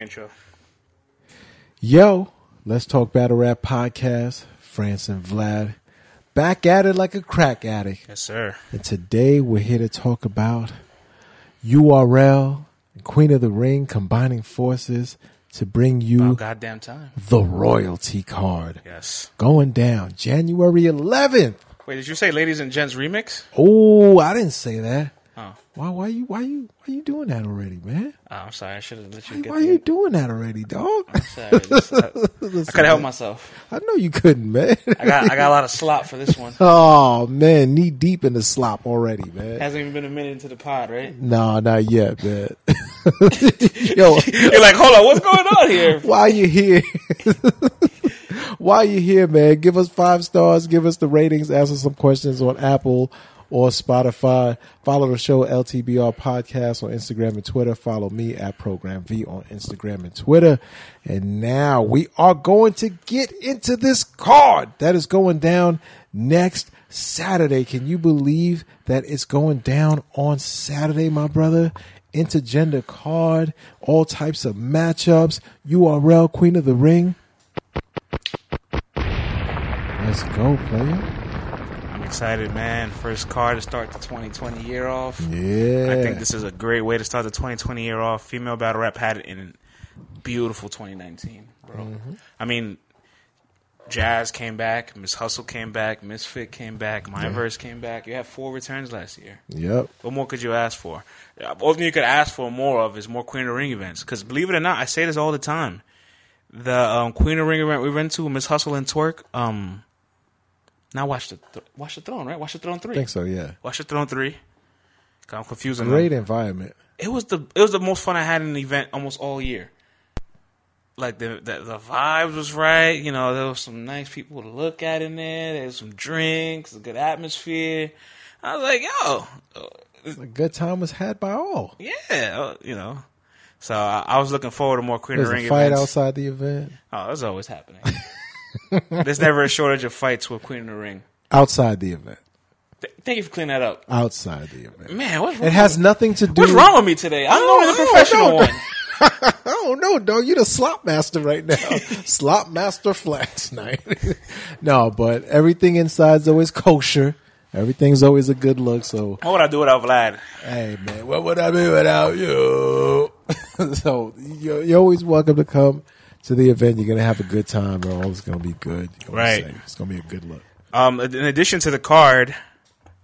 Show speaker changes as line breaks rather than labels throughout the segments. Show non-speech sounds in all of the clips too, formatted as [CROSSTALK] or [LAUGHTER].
intro.
Yo, let's talk battle rap podcast. France and Vlad back at it like a crack addict.
Yes, sir.
And today we're here to talk about URL and Queen of the Ring combining forces to bring you
About goddamn time.
the royalty card.
Yes.
Going down January 11th.
Wait, did you say "Ladies and Gents" remix?
Oh, I didn't say that.
Oh,
Why? Why you? Why you? Why you doing that already, man?
oh I'm sorry. I should have let you
Why,
get.
why
the-
you doing that already, dog?
Sorry, this- I, I [LAUGHS] could help myself.
I know you couldn't, man.
I got I got a lot of slop for this one. [LAUGHS]
Oh man, knee deep in the slop already, man.
Hasn't even been a minute into the pod, right?
Nah, not yet, man. [LAUGHS] Yo,
You're like, hold on, what's going on here?
while you here, while you here, man, give us five stars, give us the ratings, answer some questions on Apple or Spotify. Follow the show LTBR Podcast on Instagram and Twitter. Follow me at Program V on Instagram and Twitter. And now we are going to get into this card that is going down next Saturday. Can you believe that it's going down on Saturday, my brother? Intergender card, all types of matchups, URL Queen of the Ring. Let's go, player.
Excited, man. First car to start the 2020 year off.
Yeah.
I think this is a great way to start the 2020 year off. Female battle rap had it in beautiful 2019, bro.
Mm-hmm.
I mean, Jazz came back, Miss Hustle came back, Misfit came back, My Verse came back. You had four returns last year.
Yep.
What more could you ask for? Only thing you could ask for more of is more Queen of the Ring events. Because believe it or not, I say this all the time. The um, Queen of the Ring event we went to, Miss Hustle and Twerk. Um, now watch the th- watch the throne, right? Watch the throne three.
I think so, yeah.
Watch the throne three. I'm confusing.
Great
them.
environment.
It was the it was the most fun I had in an event almost all year. Like the, the the vibes was right. You know, there was some nice people to look at in there. There was some drinks, a good atmosphere. I was like, yo, uh,
A good time was had by all.
yeah, uh, you know. So I, I was looking forward to more Queen of
There's
the
a
Ring
fight
events.
outside the event.
Oh, that's always happening. [LAUGHS] There's never a shortage of fights with Queen of the Ring.
Outside the event.
Th- thank you for cleaning that up,
Outside the event.
man. What's wrong?
It has nothing to do
what's wrong with me today? I'm
oh,
only the
oh,
professional
no.
one. [LAUGHS]
I don't know, dog. You're the slop master right now. [LAUGHS] slop master flex [LAUGHS] night. no, but everything inside's always kosher. Everything's always a good look. So,
What would I do without Vlad?
hey man, what would I be without you? so you're, you're always welcome to come to the event. You're gonna have a good time, bro. It's gonna be good. You know
Right.
It's gonna be a good look.
Um, in addition to the card,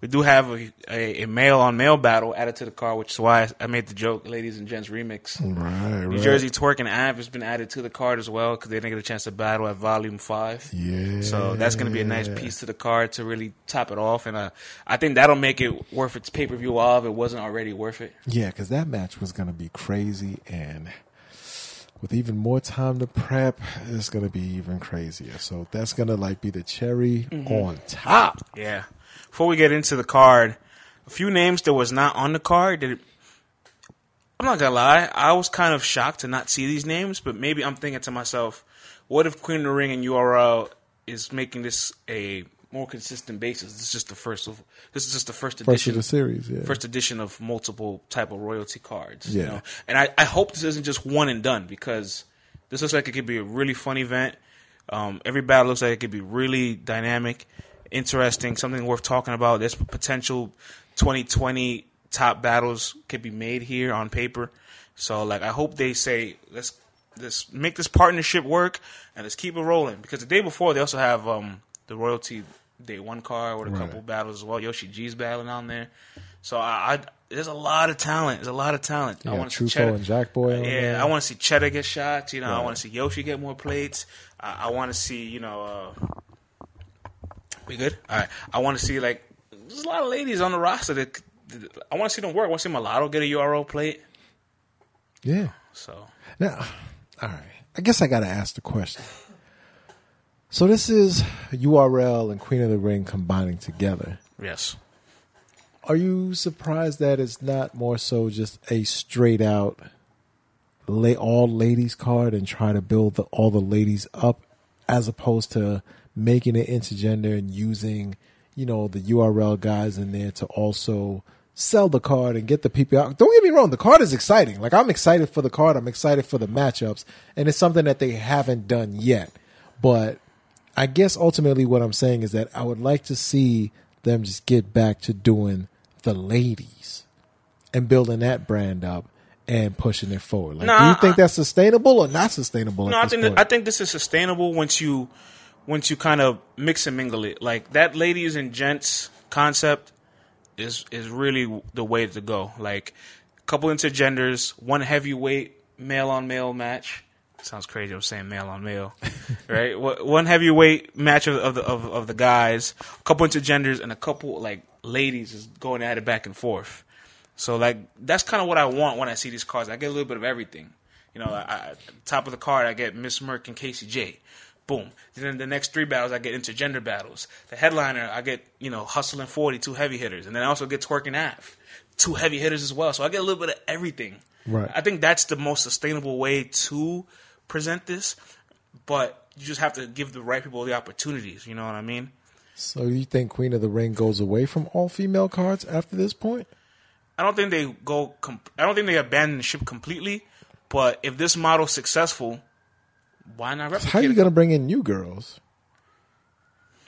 we do have a, a, a male on male battle added to the card, which is why I made the joke, ladies and gents remix.
Right,
New Jersey Twork and Av has been added to the card as well because they didn't get a chance to battle at Volume Five.
Yeah.
So that's going to be a nice piece to the card to really top it off, and uh, I think that'll make it worth its pay per view. All if it wasn't already worth it.
Yeah, because that match was going to be crazy, and with even more time to prep, it's going to be even crazier. So that's going to like be the cherry
Mm-hmm.
on top.
Yeah. Before we get into the card, a few names that was not on the card. That I'm not gonna lie, I was kind of shocked to not see these names, but maybe I'm thinking to myself, what if Queen of the Ring and URL is making this a more consistent basis? This is just the first of this is just the first
First
edition
of the series, yeah.
first edition of multiple type of royalty cards.
Yeah.
You know? And I, I hope this isn't just one and done because this looks like it could be a really fun event. Um, every battle looks like it could be really dynamic, interesting, something worth talking about. There's potential 2020 top battles could be made here on paper. So like I hope they say let's let's make this partnership work and let's keep it rolling because the day before they also have um, the royalty day one card with a
Right.
couple battles as well. Yoshi G's battling on there. So I, I there's a lot of talent. There's a lot of talent. I
Yeah,
want to see Cheddar.
and Jack Boy on
yeah,
there.
I want to see Cheddar get shots. You know, I want to see Yoshi get more plates. I, I want to see you know. Uh, we good? All right. I want to see like there's a lot of ladies on the roster that I want to see them work. I want to see Mulatto get a URL plate.
Yeah.
So
Now, all right. I guess I got to ask the question. So this is URL and Queen of the Ring combining together.
yes,
Are you surprised that it's not more so just a straight out lay all ladies card and try to build the, all the ladies up as opposed to making it intergender and using, you know, the URL guys in there to also sell the card and get the people out. Don't get me wrong, the card is exciting. Like I'm excited for the card. I'm excited for the matchups, and it's something that they haven't done yet. But I guess ultimately what I'm saying is that I would like to see them just get back to doing the ladies and building that brand up and pushing it forward. Like, do you think that's sustainable or not sustainable?
No, I think that, I think this is sustainable once you once you kind of mix and mingle it. Like that ladies and gents concept is is really the way to go. Like a couple intergenders, one heavyweight male on male match. Sounds crazy. I'm saying male on male, [LAUGHS] right? One heavyweight match of, of the of, of the guys, a couple intergenders, and a couple like ladies is going at it back and forth. So like that's kind of what I want when I see these cards. I get a little bit of everything. You know, I, I, top of the card, I get Miss Merck and Casey J. Boom. Then the next three battles, I get intergender battles. The headliner, I get you know Hustle and Forty, two heavy hitters, and then I also get twerking Av, two heavy hitters as well. So I get a little bit of everything.
Right.
I think that's the most sustainable way to present this, but you just have to give the right people the opportunities. You know what I mean?
so you think Queen of the Ring goes away from all female cards after this point?
I don't think they go. Com- I don't think they abandon the ship completely. But if this model's successful, why not replicate
How are you going to bring in new girls?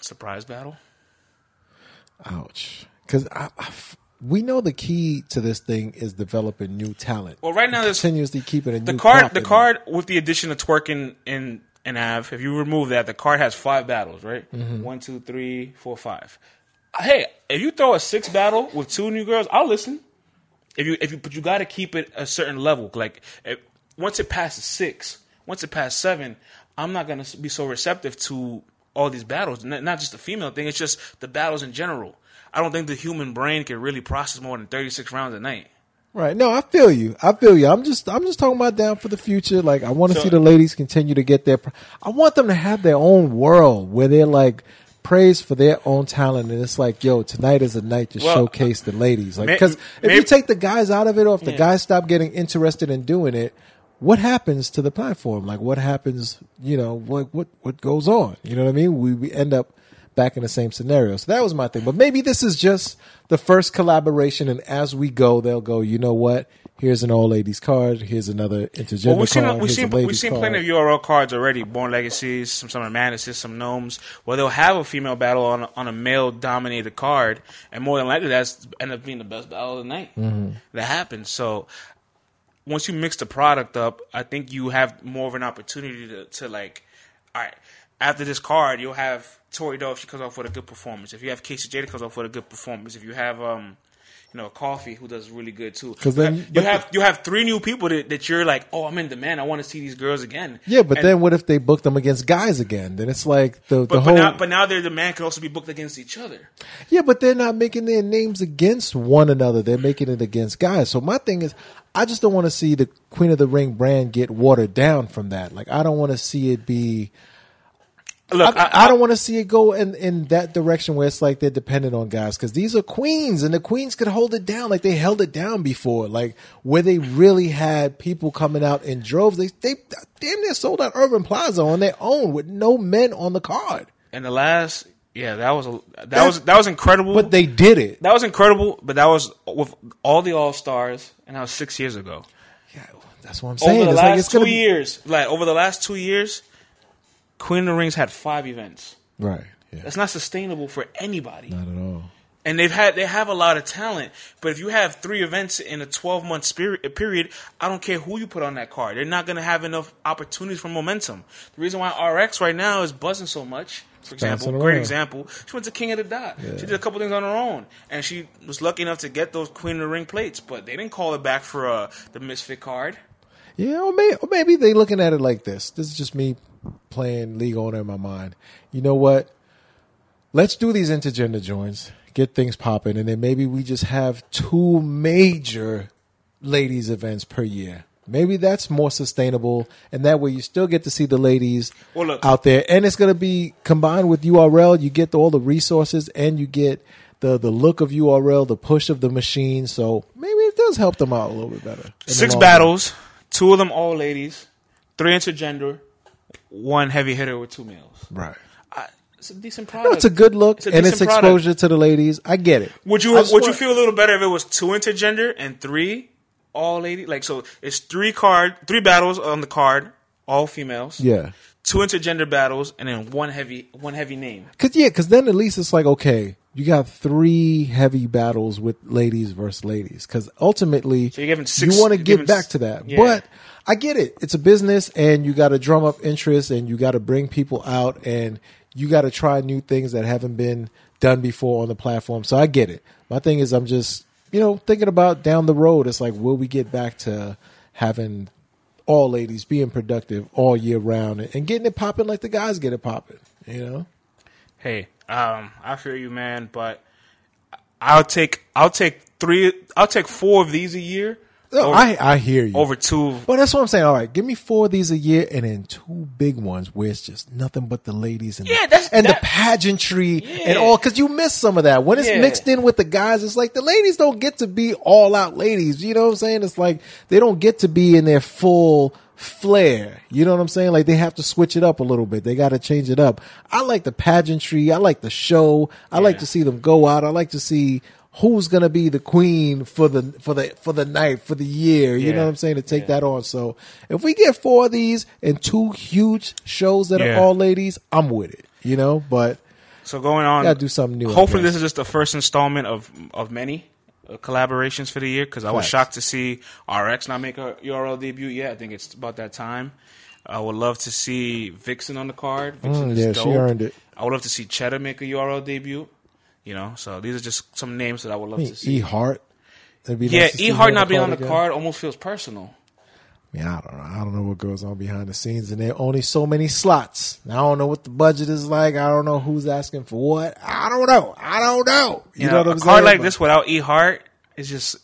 surprise battle?
Ouch. Because I, I we know the key to this thing is developing new talent.
Well, right now there's
continuously keeping a
the
new
card. The card with the addition of Twork and and, and Av. If you remove that, the card has five battles. Right?
Mm-hmm.
One, two, three, four, five. Hey, if you throw a six battle with two new girls, I'll listen. If you if you but you got to keep it a certain level. Like if, once it passes six, once it passes seven, I'm not gonna be so receptive to all these battles. Not just the female thing; it's just the battles in general. I don't think the human brain can really process more than 36 rounds a night.
Right. No, I feel you. I feel you. I'm just I'm just talking about down for the future. Like I want to
So-
see the ladies continue to get their pr- I want them to have their own world where they're like praised for their own talent and it's like, yo, tonight is a night to
Well,
showcase the ladies. Like cuz if you take the guys out of it or if the
Yeah.
guys stop getting interested in doing it, what happens to the platform? Like what happens, you know, what what what goes on? You know what I mean? We we end up back in the same scenario. So that was my thing. But maybe this is just the first collaboration, and as we go, they'll go. You know what? Here's an all ladies card. Here's another intergender
Well, we've seen
card.
we've seen we've seen plenty of URL cards already. Born Legacies, some Summer Madnesses, some Gnomes, where they'll have a female battle on a, on a male dominated card, and more than likely that's end up being the best battle of the night.
Mm-hmm.
That happens. So once you mix the product up, I think you have more of an opportunity to, to like, all right, after this card, you'll have Tori Dove. She comes off with a good performance. If you have Casey Jada comes off with a good performance. If you have um, you know, Coffee who does really good too. Because
then-
have- you
but-
have you have three new people that, that you're like, oh, I'm in demand. I want to see these girls again.
Yeah, but
And-
then what if they book them against guys again? Then it's like the the
but,
whole
but now but now their demand can also be booked against each other.
Yeah, but they're not making their names against one another. They're making it against guys. So my thing is, I just don't want to see the Queen of the Ring brand get watered down from that. Like I don't want to see it be.
Look,
I, I don't want to see it go in, in that direction where it's like they're dependent on guys because these are queens and the queens could hold it down like they held it down before, like where they really had people coming out in droves. They they damn near sold out Urban Plaza on their own with no men on the card,
And the last, yeah, that was a, that was that was incredible.
but they did it.
that was incredible. But that was with all the All Stars, and that was six years ago.
Yeah, that's what I'm saying.
Over the
It's
last
like it's
two
gonna be
years, like over the last two years, Queen of the Rings had five events.
right. Yeah,
That's not sustainable for anybody.
not at all.
and they've had they have a lot of talent. But if you have three events in a twelve month spirit, period, I don't care who you put on that card. They're not going to have enough opportunities for momentum. The reason why RX right now is buzzing so much, for example, great example, she went to King of the Dot. She did a couple things on her own, and she was lucky enough to get those Queen of the Ring plates. But they didn't call her back for uh, the Misfit card.
Yeah, or maybe, or maybe they looking at it like this. This is just me playing League Owner in my mind. You know what? Let's do these intergender joins, get things popping, and then maybe we just have two major ladies events per year. Maybe that's more sustainable, and that way you still get to see the ladies
Well, look-
out there, and it's going to be combined with URL. You get all the resources, and you get the the look of URL, the push of the machine. So maybe it does help them out a little bit better.
Six battles, two of them all ladies, three intergender, one heavy hitter with two males.
right?
I, it's a decent
No,
product.
it's a good look
It's a
and it's
decent product.
exposure to the ladies. I get it.
Would you would you feel a little better if it was two intergender and three all lady? Like so, it's three card, three battles on the card, all females.
Yeah.
Two intergender battles and then one heavy one heavy name.
Cause yeah, cause then at least it's like okay, you got three heavy battles with ladies versus ladies. Cause ultimately,
six-
you want to get back to that.
yeah.
But I get it. It's a business, and you got to drum up interest, and you got to bring people out, and you got to try new things that haven't been done before on the platform. So I get it. My thing is, I'm just you know thinking about down the road. It's like, will we get back to having all ladies being productive all year round and, getting it popping like the guys get it popping? You know.
Hey, um, I feel you, man, but I'll take I'll take three I'll take four of these a year
No,
over,
I I hear you.
over two.
Well, that's what I'm saying. All right, give me four of these a year, and then two big ones where it's just nothing but the ladies and
Yeah,
the,
that's-
and
that-
the pageantry and all. Because you miss some of that when it's
Yeah.
mixed in with the guys. It's like the ladies don't get to be all out ladies. You know what I'm saying? It's like they don't get to be in their full flair. You know what I'm saying? Like they have to switch it up a little bit. They got to change it up. I like the pageantry. I like the show. I like to see them go out. I like to see who's gonna be the queen for the for the for the night for the year. You
Yeah.
know what I'm saying? To take
Yeah.
that on. So if we get four of these and two huge shows that
Yeah.
are all ladies, I'm with it. You know, but
So going on,
Gotta do something new,
Hopefully, this is just the first installment of of many uh, collaborations for the year. Because I was shocked to see RX not make a URL debut yet. I think it's about that time. I would love to see Vixen on the card. Vixen
Mm,
is
yeah, she earned it.
I would love to see Cheddar make a URL debut. You know, so these are just some names that I would love
I mean,
to see.
E Hart.
Yeah,
nice
E Hart not being on the
again.
card almost feels personal.
I mean, I don't know. I don't know what goes on behind the scenes, and there are only so many slots. I don't know what the budget is like. I don't know who's asking for what. I don't know. I don't know. You,
You,
know,
know,
what
a
I'm
card
saying?
like
But-
this without E Hart is just.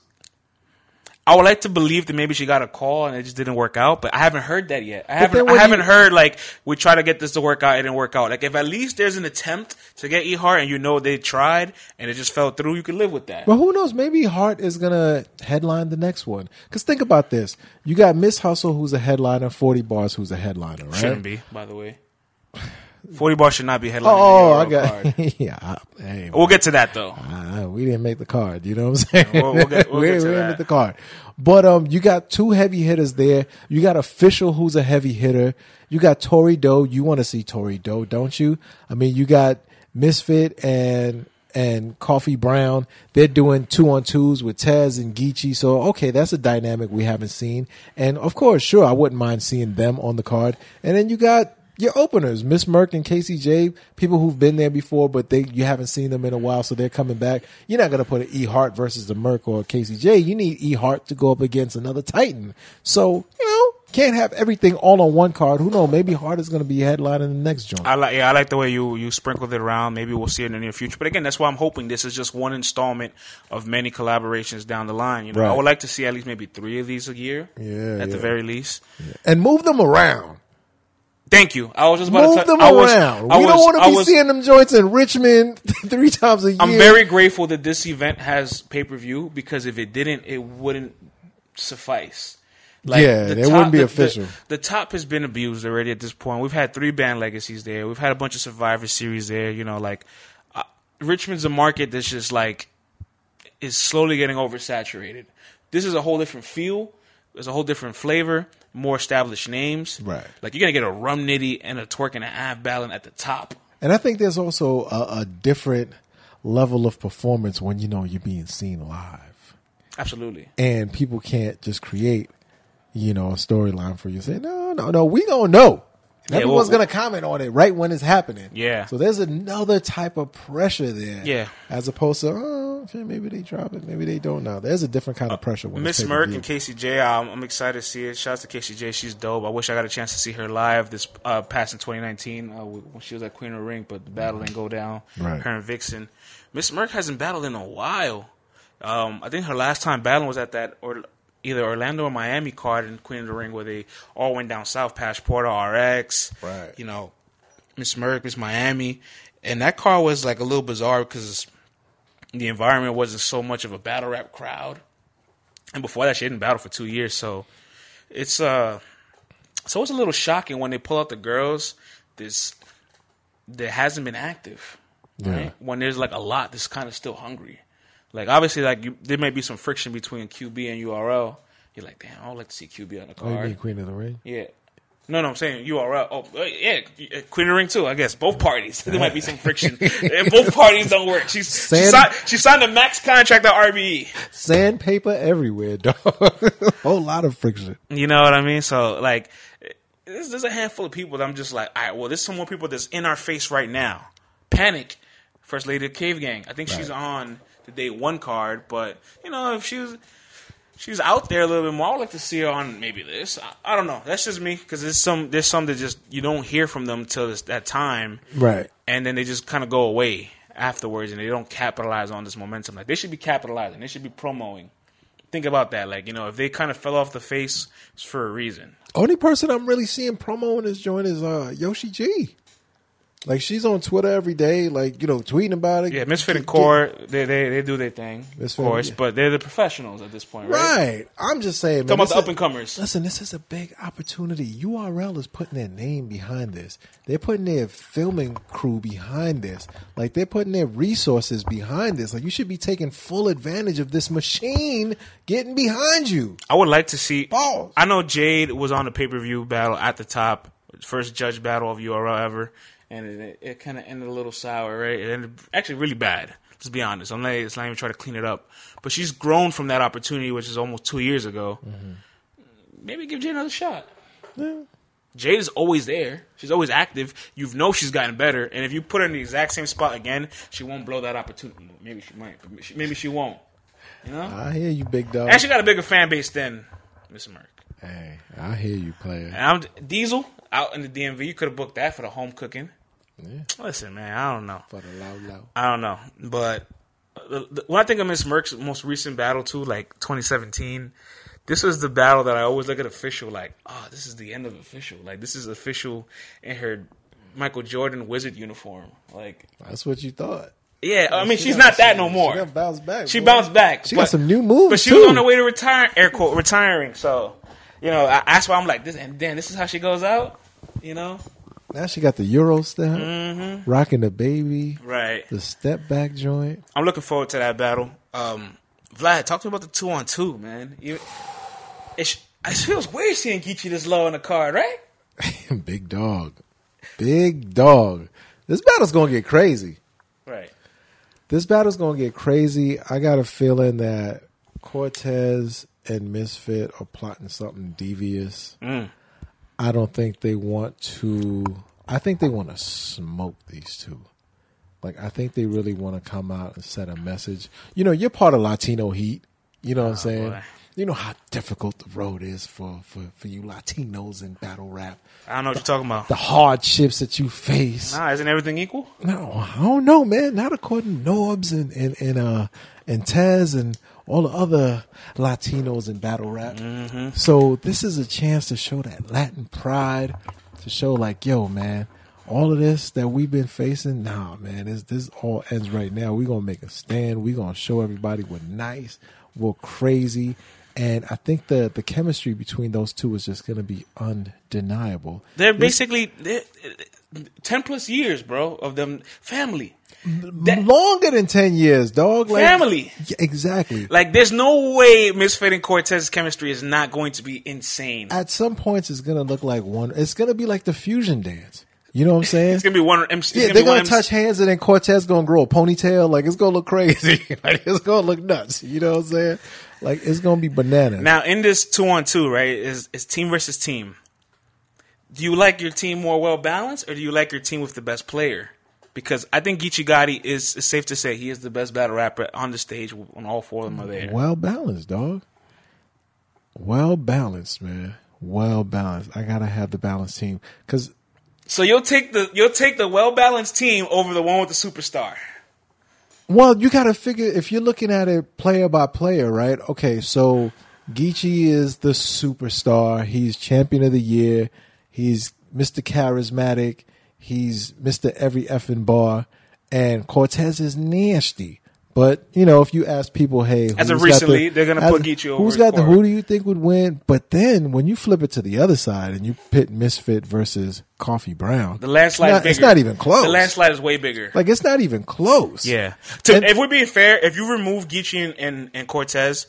I would like to believe that maybe she got a call and it just didn't work out, but I haven't heard that yet. I haven't. I haven't
you-
heard like we try to get this to work out, it didn't work out. Like if at least there's an attempt to get E Hart and you know they tried and it just fell through, you can live with that.
But who knows? Maybe Hart is gonna headline the next one. Because think about this: you got Miss Hustle, who's a headliner, Forty Bars, who's a headliner, right?
Shouldn't be, by the way. Forty bar should not be headlining.
Oh,
the
I got. [LAUGHS] yeah, I- hey,
We'll get to that though.
Ah, we didn't make the card. You know what I'm saying?
We'll- we'll get- we'll [LAUGHS]
we didn't make the card. But um, you got two heavy hitters there. You got official who's a heavy hitter. You got Tori Doe. You want to see Tori Doe, don't you? I mean, you got Misfit and and Coffee Brown. They're doing two on twos with Tez and Geechi. So okay, that's a dynamic we haven't seen. And of course, sure, I wouldn't mind seeing them on the card. And then you got your openers, Miss Merck and Casey J, people who've been there before, but they you haven't seen them in a while, so they're coming back. You're not gonna put an E Hart versus the Merck or Casey J. You need E Hart to go up against another Titan. So you know, can't have everything all on one card. Who knows? Maybe Hart is gonna be headlining the next joint.
I like, yeah, I like the way you you sprinkled it around. Maybe we'll see it in the near future. But again, that's why I'm hoping this is just one installment of many collaborations down the line. You know, I would like to see at least maybe three of these a year.
Yeah,
at the very least.
and move them around.
Thank you. I was just about
Move
to.
them
I
around.
I
we
was,
don't want to be
was-
seeing them joints in Richmond [LAUGHS] three times a year.
I'm very grateful that this event has pay per view because if it didn't, it wouldn't suffice.
Like Yeah,
the
it wouldn't be
the-
official.
The, the top has been abused already at this point. We've had three band legacies there. We've had a bunch of Survivor Series there. You know, like uh, Richmond's a market that's just like is slowly getting oversaturated. This is a whole different feel. There's a whole different flavor, more established names.
Right.
Like you're gonna get a rum nitty and a twerk and a half ballad at the top.
And I think there's also a, a different level of performance when you know you're being seen live.
Absolutely.
and people can't just create, you know, a storyline for you. Say, no, no, no, we don't know.
Yeah,
Everyone's
well-
gonna comment on it right when it's happening.
Yeah.
So there's another type of pressure there.
Yeah.
As opposed to, oh, okay, maybe they drop it, maybe they don't. Now there's a different kind of pressure. When
Uh, Miss Merck and Casey J, I'm, I'm excited to see it. Shouts to Casey J, she's dope. I wish I got a chance to see her live this uh, past in 2019 uh, when she was at Queen of the Ring, but the battle didn't go down.
Right.
Her and Vixen. Miss Merck hasn't battled in a while. Um, I think her last time battling was at that or either Orlando or Miami card in Queen of the Ring where they all went down south past Porter RX.
Right.
You know, Miss Merck, Miss Miami, and that card was like a little bizarre because the environment wasn't so much of a battle rap crowd. And before that, she didn't battle for two years, so it's uh, so it's a little shocking when they pull out the girls. This that hasn't been active.
Yeah.
Right? When there's like a lot that's kind of still hungry. Like obviously, like you, there may be some friction between QB and URL. You're like, damn, I would like to see QB on the
Oh, you
card.
mean Queen of the Ring?
Yeah. No, no, I'm saying URL. Oh, uh, yeah, uh, Queen of the Ring too. I guess both parties. [LAUGHS] there might be some friction. [LAUGHS] and both parties don't work. She's she signed, she signed a max contract at RBE.
Sandpaper everywhere, [LAUGHS] dog. Whole lot of friction.
You know what I mean? So like, there's, there's a handful of people that I'm just like, all right, well, there's some more people that's in our face right now. Panic, First Lady of Cave Gang. I think she's on the day one card, but you know if she was. She's out there a little bit more. I would like to see her on maybe this. I, I don't know. That's just me because there's some there's some that just you don't hear from them till that time,
Right.
and then they just kind of go away afterwards, and they don't capitalize on this momentum. Like they should be capitalizing. They should be promoting. Think about that. Like you know, if they kind of fell off the face, it's for a reason.
Only person I'm really seeing promo in this joint is uh, Yoshi G. Like she's on Twitter every day, like you know, tweeting about it.
Yeah, Misfit and Core, they, they they do their thing,
Misfit,
of course,
yeah.
but they're the professionals at this point, right?
Right. I'm just saying, man.
Talking about the up and comers.
Listen, this is a big opportunity. URL is putting their name behind this. They're putting their filming crew behind this. Like they're putting their resources behind this. Like you should be taking full advantage of this machine getting behind you.
I would like to see.
Balls.
I know Jade was on the pay per view battle at the top, first judge battle of URL ever, and it, it kind of ended a little sour, right? It ended actually really bad. Let's be honest. I'm not, it's not even trying to clean it up, but she's grown from that opportunity, which is almost two years ago. Mm-hmm. Maybe give Jade another shot. Jade is always there. She's always active. You know she's gotten better, and if you put her in the exact same spot again, she won't blow that opportunity. Maybe she might, she- maybe she won't. You know,
I hear you, big dog.
and she got a bigger fan base than Miss Merck.
hey, I hear you, player.
And I'm Diesel out in the DMV. You could have booked that for the home cooking.
Yeah.
Listen, man, I don't know.
For the loud, loud.
I don't know, but uh, the- when I think of Miss Merck's most recent battle too, like 2017, this was the battle that I always look at official like, oh, this is the end of official. Like this is official in her Michael Jordan wizard uniform. Like,
That's what you thought.
yeah, I mean,
She
she's not that
she-
no more.
She bounced back.
She
boy.
bounced back.
She
but-
got some new moves.
But she
too.
was on the way to retire, air quote, retiring. So, you know, I, that's why I'm like this. And then this is how she goes out. You know,
Now she got the Euro step,
Mm-hmm.
rocking the baby,
right?
the step back joint.
I'm looking forward to that battle. Um, Vlad, talk to me about the two on two, man. You, it, it feels weird seeing Geechi this low on the card, right? [LAUGHS]
big dog, big dog. This battle's gonna get crazy.
Right.
This battle's gonna get crazy. I got a feeling that Cortez and Misfit are plotting something devious.
Mm.
I don't think they want to. I think they want to smoke these two. Like I think they really want to come out and set a message. You know, you're part of Latino Heat. You know what I'm saying?
Oh, boy.
You know how difficult the road is for, for, for you Latinos in battle rap.
I don't know what you're talking about.
The hardships that you face.
Nah, isn't everything equal?
No, I don't know, man. Not according to Norbes and and and uh and Tez and all the other Latinos in battle rap. Mm-hmm. So this is a chance to show that Latin pride, to show like, yo, man, all of this that we've been facing, nah, man, this this all ends right now. We're gonna make a stand. We're gonna show everybody we're nice, we're crazy. And I think the the chemistry between those two is just gonna be undeniable.
They're basically they're, ten plus years, bro, of them family. That-
Longer than ten years, dog. Like,
Family.
Yeah, exactly.
Like, there's no way Misfit and Cortez's chemistry is not going to be insane.
At some points, it's gonna look like one. It's gonna be like the fusion dance. You know what I'm [LAUGHS] saying?
It's gonna be one. MC,
yeah,
it's
they're gonna touch hands and then Cortez gonna grow a ponytail. Like it's gonna look crazy. [LAUGHS] like it's gonna look nuts. You know what I'm saying? Like it's gonna be bananas.
Now, in this two on two, right, is is team versus team. Do you like your team more well balanced, or do you like your team with the best player? Because I think Geechi Gotti is it's safe to say he is the best battle rapper on the stage when all four of them are there.
well balanced, dog. Well balanced, man. Well balanced. I gotta have the balanced team because
So you'll take the you'll take the well balanced team over the one with the superstar.
Well, you got to figure if you're looking at it player by player, right? Okay, so Geechi is the superstar. He's champion of the year. He's Mr. Charismatic. He's Mr. Every effing bar. And Cortez is nasty. But you know, if you ask people, hey,
As
who's
of
got
recently,
the-
they're gonna put Geechi over
Who's got the? Who do you think would win? But then when you flip it to the other side and you pit Misfit versus Coffee Brown,
The landslide
it's not,
bigger.
it's not even close.
The landslide is way bigger.
like it's not even close.
Yeah. To,
And-
if we're being fair, if you remove Geechi and, and, and Cortez,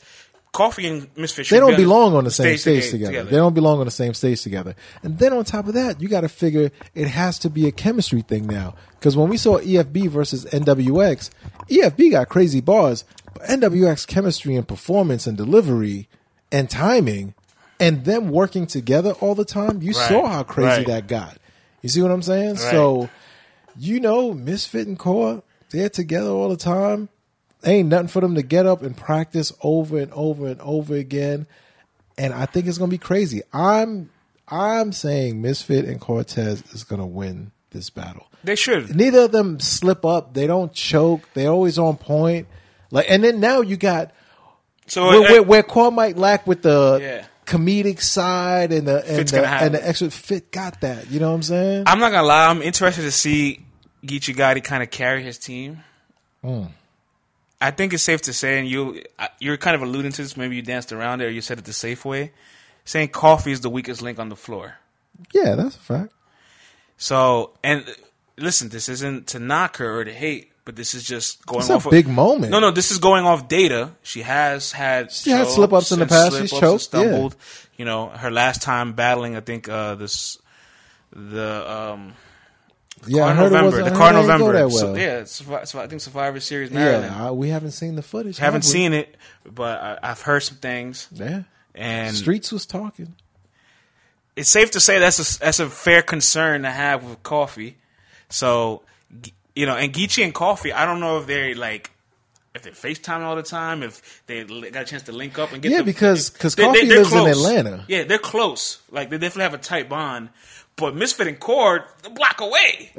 Coffee and Misfit
they don't
be
belong on the same stage,
toga-
together. They don't belong on the same stage together. And then on top of that, you got to figure it has to be a chemistry thing now. Because when we saw EFB versus NWX, EFB got crazy bars, but NWX chemistry and performance and delivery and timing, and them working together all the time, you
Right.
saw how crazy
Right.
that got. You see what I'm saying? So, you know, Misfit and Core, they're together all the time. Ain't nothing for them to get up and practice over and over and over again. And I think it's gonna be crazy. I'm I'm saying Misfit and Cortez is gonna win this battle.
They should.
Neither of them slip up. They don't choke. They're always on point. Like and then now you got
So
where,
uh,
where, where Core might lack with the
Yeah.
comedic side and the and the, and the extra fit got that. You know what I'm saying?
I'm not gonna lie. I'm interested to see Geechi Gotti kind of carry his team.
Hmm.
I think it's safe to say, and you you're kind of alluding to this. Maybe you danced around it, or you said it the safe way, saying Coffee is the weakest link on the floor.
yeah, that's a fact.
So, and listen, this isn't to knock her or to hate, but this is just going
It's a big
of,
moment.
No, no, this is going off data. She has had
She had slip-ups in the past. She's choked, yeah.
You know, her last time battling, I think uh, this the um,
Yeah, I
Car
heard it
November,
was
the
I heard
Car
it
November.
that
So, yeah, it's, Survi- I think Survivor Series Maryland.
Yeah, I, we haven't seen the footage.
Haven't
have
seen it, but I, I've heard some things,
Yeah,
and
Streets was talking.
it's safe to say that's a, that's a fair concern to have with Coffee. So, you know, and Geechi and Coffee, I don't know if they're like if they're FaceTime all the time, if they got a chance to link up and get
Yeah,
the-
because- 'cause
they- they-
Coffee
they're
lives in. Atlanta.
Yeah, they're close. Like they definitely have a tight bond. But Misfit and Cord, a block away.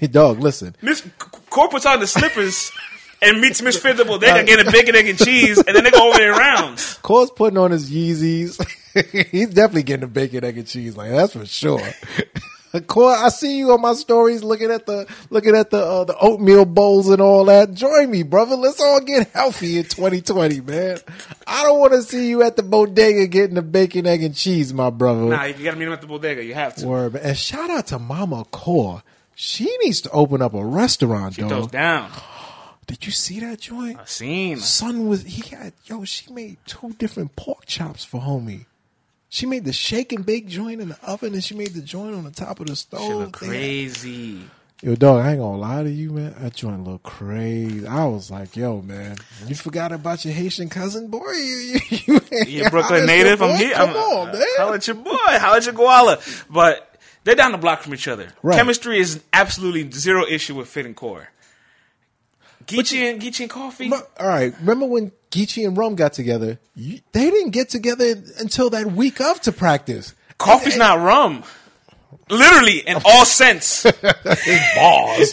[LAUGHS]
Dog, listen.
Miss Cord puts on the slippers [LAUGHS] and meets Misfit the bodega, getting a bacon, egg, and cheese, and then they go over their rounds. [LAUGHS]
Cole's putting on his Yeezys. He's definitely getting the bacon, egg, and cheese. Like that's for sure. Cole, I see you on my stories looking at the looking at the uh, the oatmeal bowls and all that. Join me, brother. Let's all get healthy in 2020, man. I don't want to see you at the bodega getting the bacon, egg, and cheese, my brother.
Nah, you gotta meet him at the bodega. You have to.
Word. And shout out to Mama Core. She needs to open up a restaurant,
Goes
dog.
down. [GASPS]
Did you see that joint?
I seen.
son was he had yo she made two different pork chops for homie she made the shake and bake joint in the oven and she made the joint on the top of the stove
She look crazy.
yo dog i ain't gonna lie to you man that joint look crazy i was like yo man you forgot about your haitian cousin boy you, you, [LAUGHS] you
a Brooklyn native. I'm here.
come
I'm,
on uh, man
Holla at your boy. Holla at your koala. But they're down the block from each other.
Right.
Chemistry is absolutely zero issue with Fit and Core. Geechi and Geechi and Coffee.
But, all right remember when Geechi and Rum got together you, they didn't get together until that week of to practice
Coffee's
And-
not rum. Literally, in all sense. [LAUGHS]
Bars.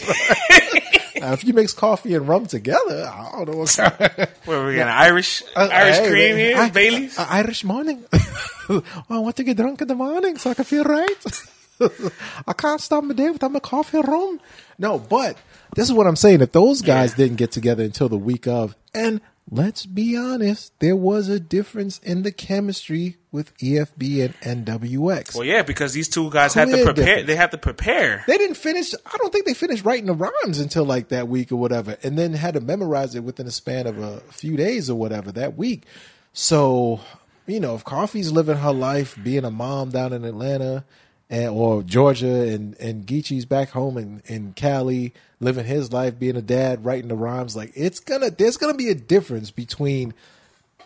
Now, if you mix coffee and rum together, I don't know what kind of [LAUGHS]
Where we got an Irish uh, uh, Irish
Hey,
cream here,
I-
Bailey's.
a Irish morning. [LAUGHS] I want to get drunk in the morning so I can feel right. I can't stop my day without my coffee and rum. No, but this is what I'm saying. If those guys
Yeah.
didn't get together until the week of, and let's be honest, there was a difference in the chemistry with EFB and NWX.
Well, yeah, because these two guys had to prepare.
difference.
They had to prepare.
They didn't finish. I don't think they finished writing the rhymes until like that week or whatever, and then had to memorize it within a span of a few days or whatever that week. So, you know, if Coffee's living her life being a mom down in Atlanta, and or Georgia, and and Geechi's back home in in Cali living his life being a dad, writing the rhymes, like it's gonna there's gonna be a difference between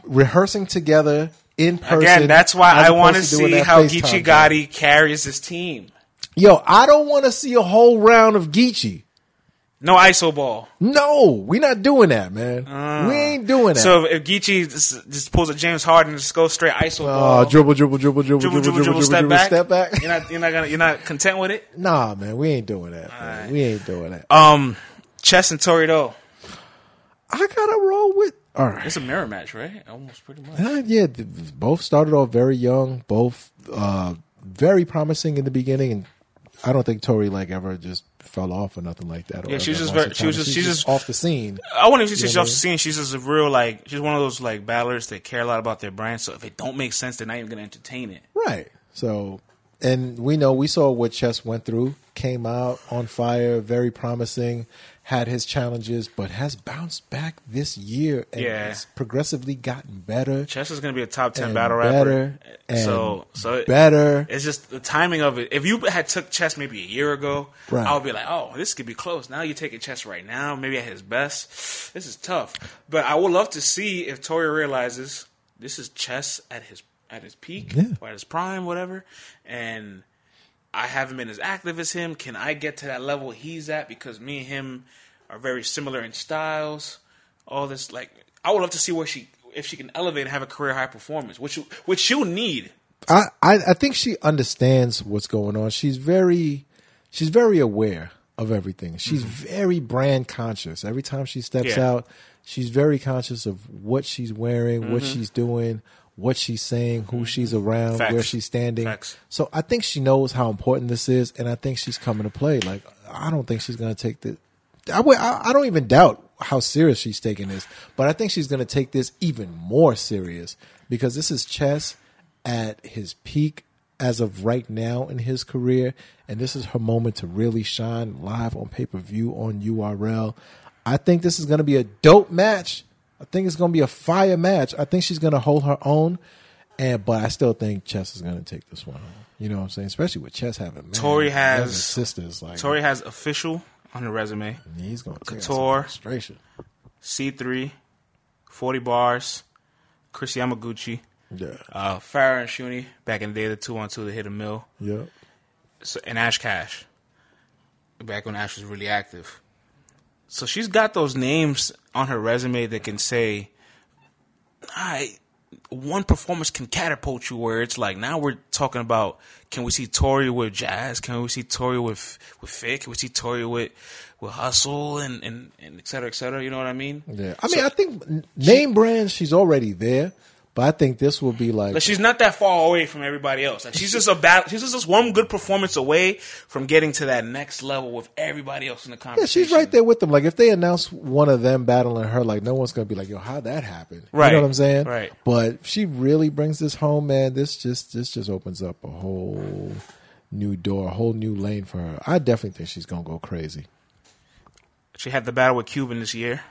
rehearsing together in person.
Again, that's why I want to see how
FaceTime Geechi.
Gotti carries his team.
Yo, I don't want to see a whole round of Geechi.
No iso ball.
No, we not doing that, man. Uh, we ain't doing that.
So if, if Geechi just, just, pulls a James Harden, just go straight iso
uh,
ball.
Dribble, dribble, dribble, dribble,
dribble,
dribble,
dribble, dribble, step
dribble,
back.
Step back.
You're not, you're not gonna, you're not content with it.
Nah, man, we ain't doing that. Right. We ain't doing that.
Um, Chess and Torido.
I gotta roll with. All right,
it's a mirror match, right? Almost pretty much.
Yeah, both started off very young, both uh, very promising in the beginning, and I don't think Tori like ever just fell off or nothing like that.
Yeah, she was just very- she was just-
she's
she's
just
just-
off the scene.
I wouldn't even say she's off the scene. She's just a real like she's one of those like battlers that care a lot about their brand. So if it don't make sense, they're not even gonna entertain it.
Right. So, and we know we saw what Chess went through. Came out on fire, very promising. Had his challenges, but has bounced back this year and
Yeah.
has progressively gotten better.
Chess is gonna be a top ten battle
better
rapper.
and
so so it-
better.
It's just the timing of it. If you had took Chess maybe a year ago,
Right.
I would be like, oh, this could be close. Now you're taking Chess right now, maybe at his best. This is tough. But I would love to see if Tori realizes this is Chess at his at his peak
Yeah.
or at his prime, whatever. And I haven't been as active as him. Can I get to that level he's at? Because me and him are very similar in styles. All this, like, I would love to see where she, if she can elevate and have a career high performance, which which she'll need.
I, I I think she understands what's going on. She's very she's very aware of everything. She's very brand conscious. Every time she steps
Mm-hmm. Yeah.
out, she's very conscious of what she's wearing, what
Mm-hmm.
she's doing, what she's saying, who mm-hmm. she's around,
Facts.
where she's standing.
Facts.
So I think she knows how important this is, and I think she's coming to play. Like I don't think she's going to take the. I, I I don't even doubt how serious she's taking this, but I think she's going to take this even more serious because this is chess at his peak as of right now in his career, and this is her moment to really shine live on pay per view on URL. I think this is going to be a dope match. I think it's going to be a fire match. I think she's going to hold her own, and but I still think Chess is going to take this one home. You know what I'm saying? Especially with Chess having man,
Tori has-
sisters like
Tori has official on her resume.
He's going to
Couture.
frustration.
C3, 40 bars, Chris Yamaguchi,
Yeah,
uh, Farrah and Shuni back in the day, the two on two that hit a mill,
yeah.
so, and Ash Cash back when Ash was really active. So she's got those names on her resume that can say, I one performance can catapult you where it's like now we're talking about can we see Tori with Jazz? Can we see Tori with with Fit? Can we see Tori with with Hustle and and, and et cetera, et cetera? You know what I mean?
Yeah, I mean, I think name brand she's already there, but I think this will be like
But she's not that far away from everybody else. Like she's just a bad. She's just one good performance away from getting to that next level with everybody else in the conversation.
yeah, she's right there with them. Like if they announce one of them battling her, like no one's gonna be like, "Yo, how'd that happen?" You
Right,
know what I'm saying?
right.
But if she really brings this home, man. This just this just opens up a whole new door, a whole new lane for her. I definitely think she's gonna go crazy.
She had the battle with Cuban this year.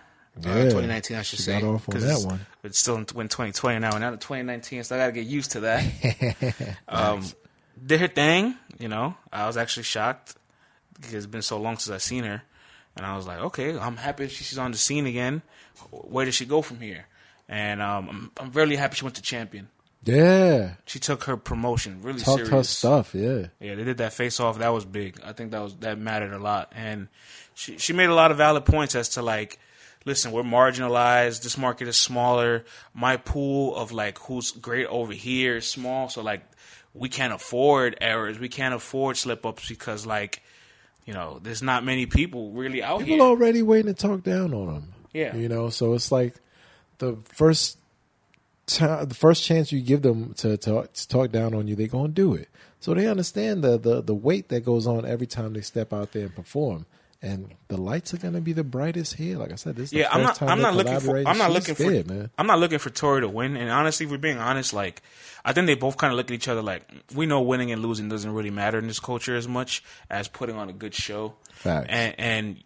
Uh, 2019, I should
She
say.
got off on that
it's-
one.
It's still in, in 2020 now. and Now to 2019, so I got to get used to that. [LAUGHS] um, did her thing, you know. I was actually shocked because it's been so long since I've seen her. And I was like, okay, I'm happy she's on the scene again. Where does she go from here? And um, I'm, I'm really happy she went to champion.
Yeah,
She took her promotion really
talk
serious.
her stuff. Yeah,
Yeah, they did that face off. That was big. I think that was that mattered a lot. And she she made a lot of valid points as to like, listen, we're marginalized. This market is smaller. My pool of like who's great over here is small. So like, we can't afford errors. We can't afford slip ups because like, you know, there's not many people really out there.
people
here.
already waiting to talk down on them.
Yeah.
you know. So it's like the first time, the first chance you give them to, to, to talk down on you, they're gonna do it. So they understand the, the the weight that goes on every time they step out there and perform. And the lights are gonna be the brightest here. Like I said, this is the
Yeah, I'm
first
not.
time
I'm not looking for. I'm not looking for.
man.
I'm not looking for Tori to win. And honestly, if we're being honest, like I think they both kind of look at each other like we know winning and losing doesn't really matter in this culture as much as putting on a good show.
Facts.
And and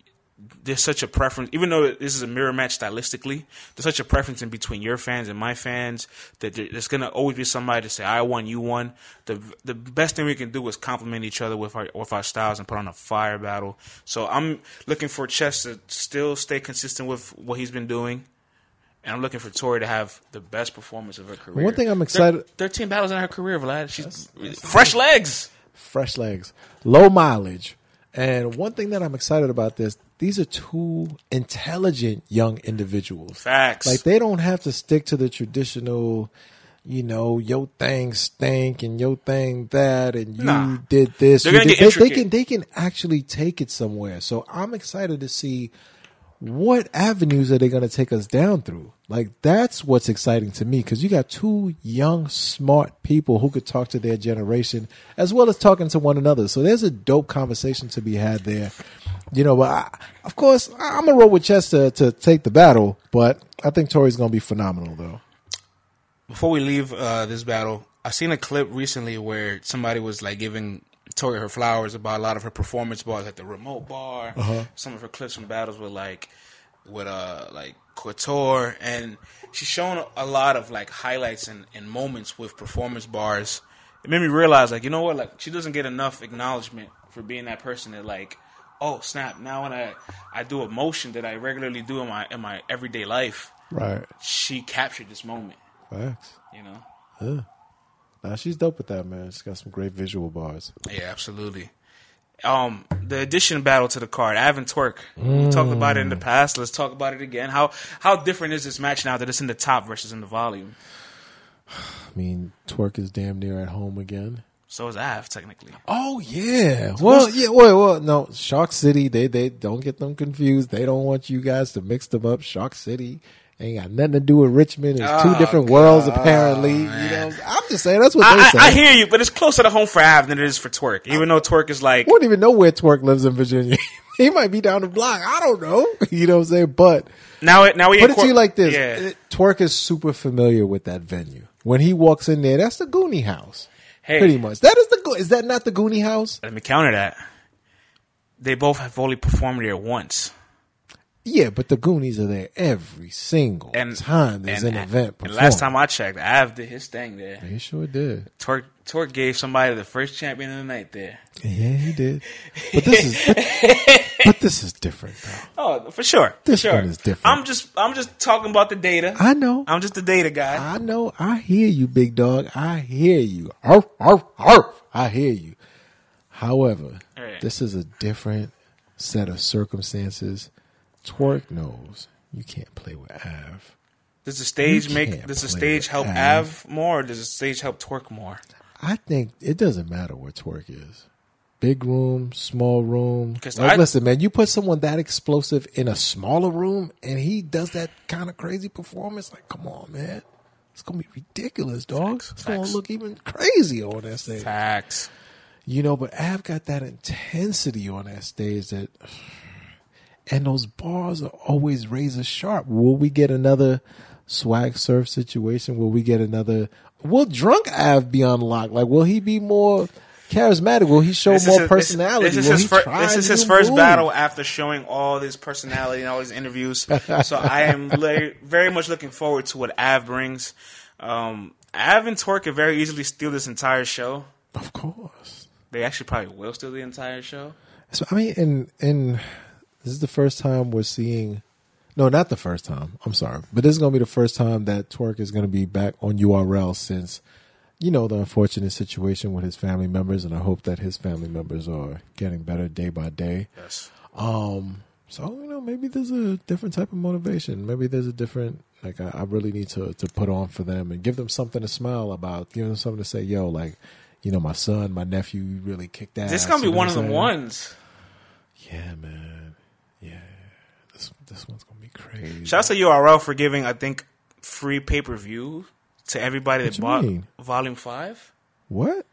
there's such a preference, even though this is a mirror match stylistically. There's such a preference in between your fans and my fans that there's gonna always be somebody to say I won, you won. The the best thing we can do is compliment each other with our with our styles and put on a fire battle. So I'm looking for Chess to still stay consistent with what he's been doing. And I'm looking for Tori to have the best performance of her career.
One thing I'm excited-
Thir- Thirteen battles in her career, Vlad. She's fresh legs.
fresh legs, low mileage. And one thing that I'm excited about this, these are two intelligent young individuals.
Facts.
Like they don't have to stick to the traditional, you know, yo thing stink and yo thing that and you
Nah.
did this.
They're gonna
did-
get
they, they can they can actually take it somewhere. So I'm excited to see what avenues are they going to take us down through? Like that's what's exciting to me because you got two young, smart people who could talk to their generation as well as talking to one another. So there's a dope conversation to be had there. You know, but I, of course I'm gonna roll with Chester to take the battle, but I think Tori's gonna be phenomenal though.
Before we leave uh, this battle, I seen a clip recently where somebody was like giving Tori her flowers about a lot of her performance bars at the remote bar.
Uh-huh.
Some of her clips from battles with like with uh like Couture and she's shown a lot of like highlights and, and moments with performance bars. It made me realize like you know what like she doesn't get enough acknowledgement for being that person that like oh snap now when I I do a motion that I regularly do in my in my everyday life
Right.
she captured this moment
Facts.
you know
Yeah. Nah, she's dope with that, man. She's got some great visual bars.
Yeah, absolutely. Um, the addition battle to the card, Avon Twork. We talked about it in the past. Let's talk about it again. How how different is this match now that it's in the top versus in the volume? [SIGHS]
I mean, Twork is damn near at home again.
So is Av technically.
Oh yeah. Well, yeah. Well, well, no. Shark City. They they don't get them confused. They don't want you guys to mix them up. Shark City ain't got nothing to do with Richmond. It's two
Oh,
different worlds
God,
apparently. You know, I'm just saying that's what they
I,
say.
I, I hear you, but it's closer to home for Av than it is for Twork. Even though Twork is like,
I wouldn't even know where Twork lives in Virginia. [LAUGHS] he might be down the block. I don't know. [LAUGHS] You know what I'm saying? But
now it now we
put it
incor-
to you like this:
Yeah.
Twork is super familiar with that venue. When he walks in there, that's the Goonie House.
Hey,
Pretty much. That is the. Is that not the Goonie House?
let me counter that. They both have only performed there once.
Yeah, but the Goonies are there every single
And
time there's
and,
an event.
And last time I checked, Av did his thing there.
he sure did.
Twork Twork gave somebody the first champion of the night there.
Yeah, he did. But this is but, [LAUGHS] but this is different though.
Oh, for sure. For
This
sure.
one is different.
I'm just I'm just talking about the data.
I know.
I'm just the data guy.
I know. I hear you, big dog. I hear you. Arf, arf, arf. I hear you. However,
Right.
this is a different set of circumstances. Twork knows you can't play with Av.
Does the stage
You
make does the stage help
Av.
Av more or does the stage help Twork more?
I think it doesn't matter where Twork is. Big room, small room. Like,
I-
listen, man, you put someone that explosive in a smaller room and he does that kind of crazy performance. Like, come on, man. It's going to be ridiculous, dog.
Facts,
it's going to look even crazy on that stage.
Facts.
You know, but Av got that intensity on that stage that, and those bars are always razor sharp. Will we get another swag surf situation? Will we get another? Will drunk Av be unlocked? Like, will he be more charismatic? Will he show
This
more
his-
personality?
This is his, fir- this is his first
moves?
battle after showing all this personality and all these interviews. [LAUGHS] so I am la- very much looking forward to what Av brings. Um, Av and Twork could very easily steal this entire show.
Of course.
They actually probably will steal the entire show.
So I mean, and and this is the first time we're seeing. No, not the first time. I'm sorry, but this is going to be the first time that Twork is going to be back on URL since, you know, the unfortunate situation with his family members, and I hope that his family members are getting better day by day.
Yes.
Um, so you know, maybe there's a different type of motivation. Maybe there's a different like I, I really need to to put on for them and give them something to smile about. Give them something to say, yo, like, you know, my son, my nephew really kicked ass.
This is gonna be
you know
one of the ones.
Yeah, man. Yeah. This this one's gonna crazy.
Shout out to URL for giving, I think, free pay per view to everybody that bought
mean?
Volume Five.
what?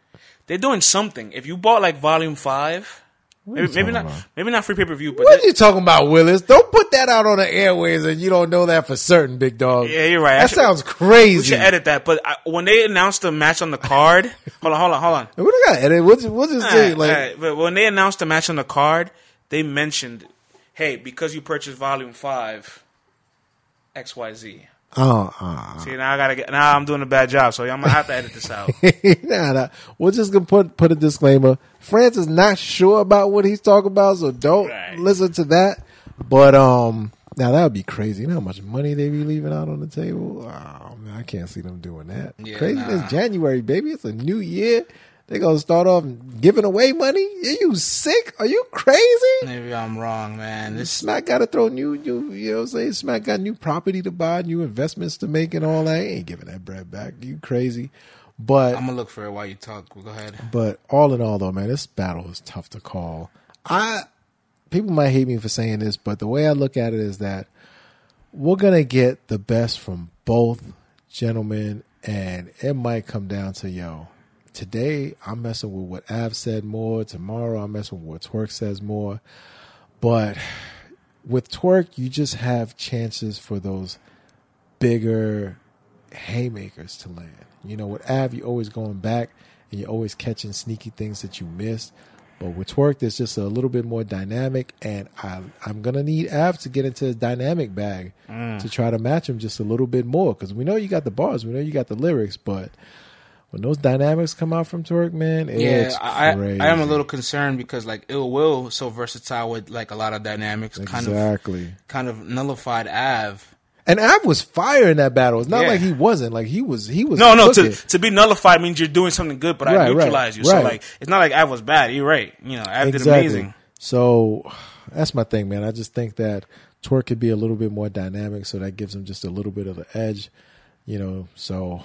They're doing something. If you bought like Volume Five,
What
maybe, maybe not,
about?
maybe not free pay per view, but
What are you talking about, Willis? Don't put that out on the airways and you don't know that for certain, big dog.
Yeah, you're right.
That
should-
sounds crazy.
we should edit that. But I, when they announced the match on the card, [LAUGHS] hold on, hold on, hold on.
We don't gotta edit. We'll just, we'll just say, like,
alright, But when they announced the match on the card, they mentioned, "Hey, because you purchased Volume Five, X Y Z.
Oh, uh,
See, now I gotta get. Now I'm doing a bad job, so I'm gonna have to edit this out. [LAUGHS]
nah, nah. We're just gonna put put a disclaimer. France is not sure about what he's talking about, so don't
Right.
listen to that. But um, now that would be crazy. You know how much money they be leaving out on the table? Oh man, I can't see them doing that.
Yeah,
crazy.
nah.
It's January, baby. It's a new year. They gonna start off giving away money. Are you sick? Are you crazy?
Maybe I'm wrong, man. This
Smack got to throw new, new, you know what I'm saying? Smack got new property to buy, new investments to make, and all that. He ain't giving that bread back. You crazy. But
I'm gonna look for it while you talk. Go ahead.
but all in all, though, man, this battle is tough to call. I people might hate me for saying this, but the way I look at it is that we're gonna get the best from both gentlemen, and it might come down to yo. Today I'm messing with what Av said more. Tomorrow I'm messing with what Twork says more. But with Twork, you just have chances for those bigger haymakers to land. You know, with Av, you're always going back and you're always catching sneaky things that you missed. But with Twork, there's just a little bit more dynamic, and I, I'm gonna need Av to get into his dynamic bag mm. to try to match him just a little bit more because we know you got the bars, we know you got the lyrics, but when those dynamics come out from Twork, man,
Yeah, I. I am a little concerned because like Ill Will so versatile with like a lot of dynamics, kind of
exactly.
kind of nullified Av.
And Av was fire in that battle. It's not
Yeah.
like he wasn't. Like he was. He was.
No, no, to
cooking.
to be nullified means you're doing something good, but
Right,
I
right,
neutralize you. So like it's not like Av was bad. You're right. You know, Av did amazing.
So that's my thing, man. I just think that Twork could be a little bit more dynamic, so that gives him just a little bit of the edge. You know, so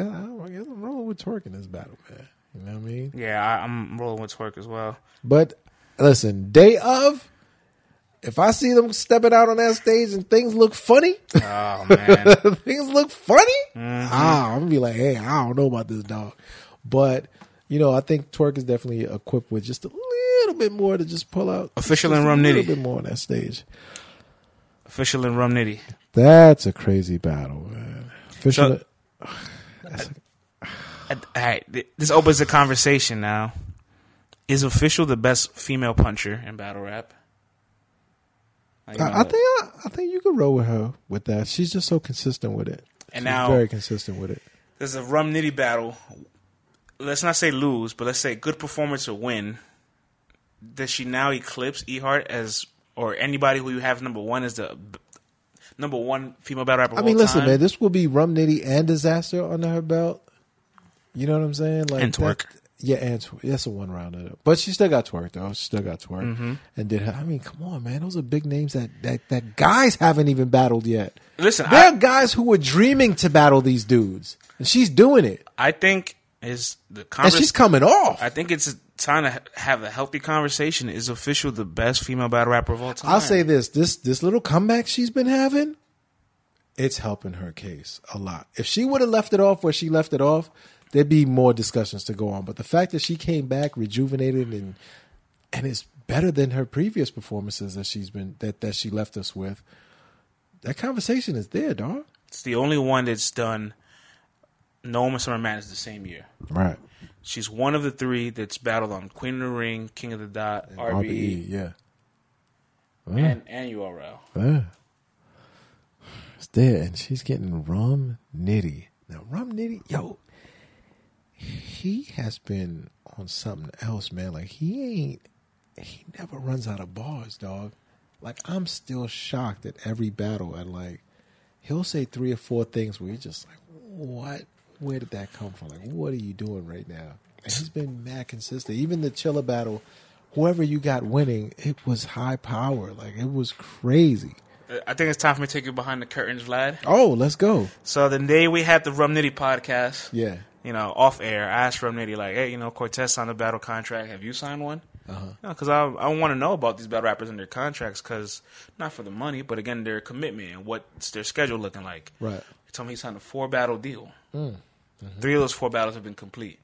I guess I guess I'm rolling with Twork in this battle, man. You know what I mean?
Yeah, I, I'm rolling with Twork as well.
But listen, day of, if I see them stepping out on that stage and things look funny,
Oh man, [LAUGHS]
things look funny,
Mm-hmm.
ah, I'm gonna be like, hey, I don't know about this dog. But you know, I think Twork is definitely equipped with just a little bit more to just pull out
Official and
a little bit more on that stage.
official and Rum Nitty.
That's a crazy battle, man. Official.
So- All right, this opens the conversation now. Is official the best female puncher in battle rap? Like,
I, I think I, I think you could roll with her with that. She's just so consistent with it.
And
She's
now-
very consistent with it.
there's a rum nitty battle. Let's not say lose, but let's say good performance or win. Does she now eclipse Ehart as or anybody who you have number one as the number one female battle rapper?
I mean, listen,
time?
man, this will be Rum Nitty and Disaster under her belt. You know what I'm saying? Like
And Twork.
that- yeah, and Twork. That's a one rounder, but she still got Twork though. She still got Twork,
Mm-hmm.
and did her. I mean, come on, man, those are big names that that that guys haven't even battled yet.
Listen,
there
I-
are guys who were dreaming to battle these dudes, and she's doing it,
I think is the
and she's coming off.
I think it's time to ha- have a healthy conversation. Is official the best female battle rapper of all time?
I'll say this: this this little comeback she's been having, it's helping her case a lot. If she would have left it off where she left it off, there'd be more discussions to go on. But the fact that she came back rejuvenated and and is better than her previous performances that she's been that that she left us with, that conversation is there, dog.
it's the only one that's done. No Woman Summer Madness the same year.
Right.
She's one of the three that's battled on Queen of the Ring, King of the Dot, RBE,
RBE, yeah.
and, and URL.
Yeah. It's there, and she's getting rum nitty. Now, rum nitty, yo, he has been on something else, man. Like he ain't, he never runs out of bars, dog. Like I'm still shocked at every battle. And like, he'll say three or four things where you're just like, what? Where did that come from? Like, what are you doing right now? And he's been mad consistent. Even the Chilla battle, whoever you got winning, it was high power. Like it was crazy.
I think it's time for me to take you behind the curtains, Vlad.
Oh, let's go.
So the day we had the Rum Nitty podcast,
Yeah.
you know, off air, I asked Rum Nitty like, "Hey, you know, Cortez signed a battle contract. Have you signed one?"
Uh-huh.
Because I I want to know about these battle rappers and their contracts, because not for the money, but again their commitment and what's their schedule looking like.
Right.
Told me he signed a four battle deal.
Mm.
Three of those four battles have been complete.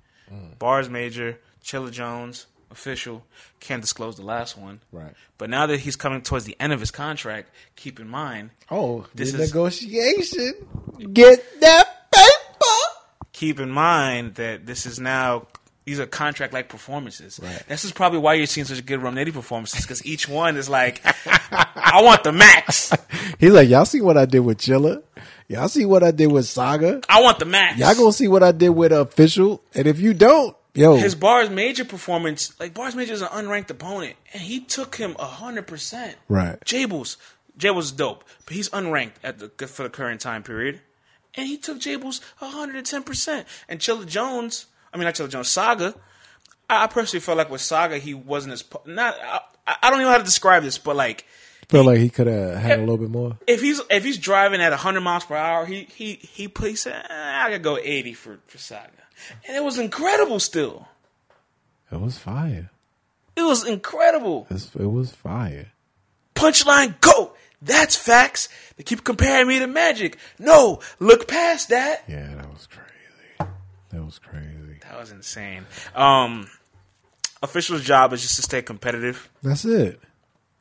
Bars Major, Chilla Jones, official. Can't disclose the last one.
Right.
But now that he's coming towards the end of his contract, keep in mind,
Oh,
This
the
is-
negotiation. Get that paper.
keep in mind that this is now these are contract like performances.
Right.
This is probably why you're seeing such good Rum Nitty performances because each one is like, [LAUGHS] I want the max. [LAUGHS]
He's like, y'all see what I did with Chilla? Y'all see what I did with Saga?
I want the max.
Y'all gonna see what I did with Official? And if you don't, yo,
His Bars Major performance, like Bars Major is an unranked opponent, and he took him hundred percent.
right,
Jables, Jables is dope, but he's unranked at the for the current time period, and he took Jables hundred and ten percent. And Chilla Jones, I mean not Chilla Jones, Saga. I I personally felt like with Saga he wasn't as not. I, I don't even know how to describe this, but like
feel like he could have had a little bit more.
if he's if he's driving at hundred miles per hour, he he he he said eh, I could go eighty for for Saga, and it was incredible still.
It was fire.
It was incredible.
It's, it was fire.
Punchline, go. That's facts. They keep comparing me to Magic. No, look past that.
Yeah, that was crazy. That was crazy.
That was insane. Um, official's job is just to stay competitive.
That's it.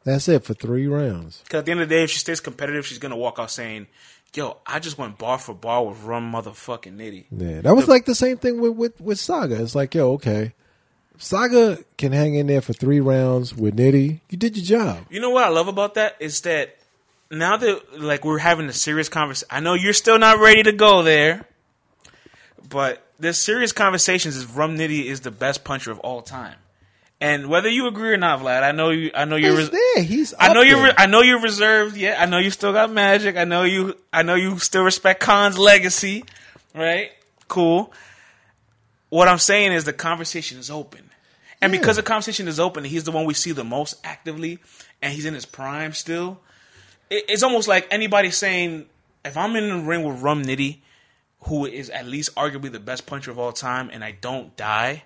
That's it for three rounds.
Because at the end of the day, if she stays competitive, she's gonna walk out saying, "Yo, I just went bar for bar with Rum motherfucking Nitty."
Yeah, that was like the same thing with, with, with Saga. It's like, yo, okay. Saga can hang in there for three rounds with Nitty. You did your job.
You know what I love about that is that now that like we're having a serious conversation. I know you're still not ready to go there, but this serious conversations. Is Rum Nitty is the best puncher of all time, and whether you agree or not, Vlad, I know you. I know you're.
He's
res-
there. He's.
I know you're. Re- I know you're reserved. Yeah, I know you still got magic. I know you. I know you still respect Khan's legacy, right? Cool. What I'm saying is the conversation is open, and
Yeah.
because the conversation is open, he's the one we see the most actively, and he's in his prime still. It, it's almost like anybody saying, if I'm in the ring with Rum Nitty, who is at least arguably the best puncher of all time, and I don't die,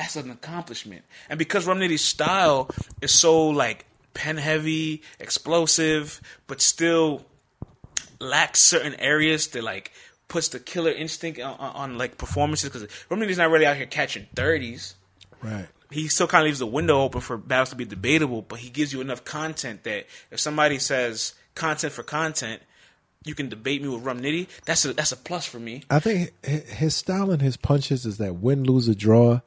that's an accomplishment. And because Rum Nitty's style is so like pen heavy, explosive, but still lacks certain areas that like puts the killer instinct on, on, on like performances. Because Rum Nitty's not really out here catching thirties.
Right.
He still kind of leaves the window open for battles to be debatable, but he gives you enough content that if somebody says content for content, you can debate me with Rum Nitty. That's a that's a plus for me.
I think his style and his punches is that win, lose, or draw.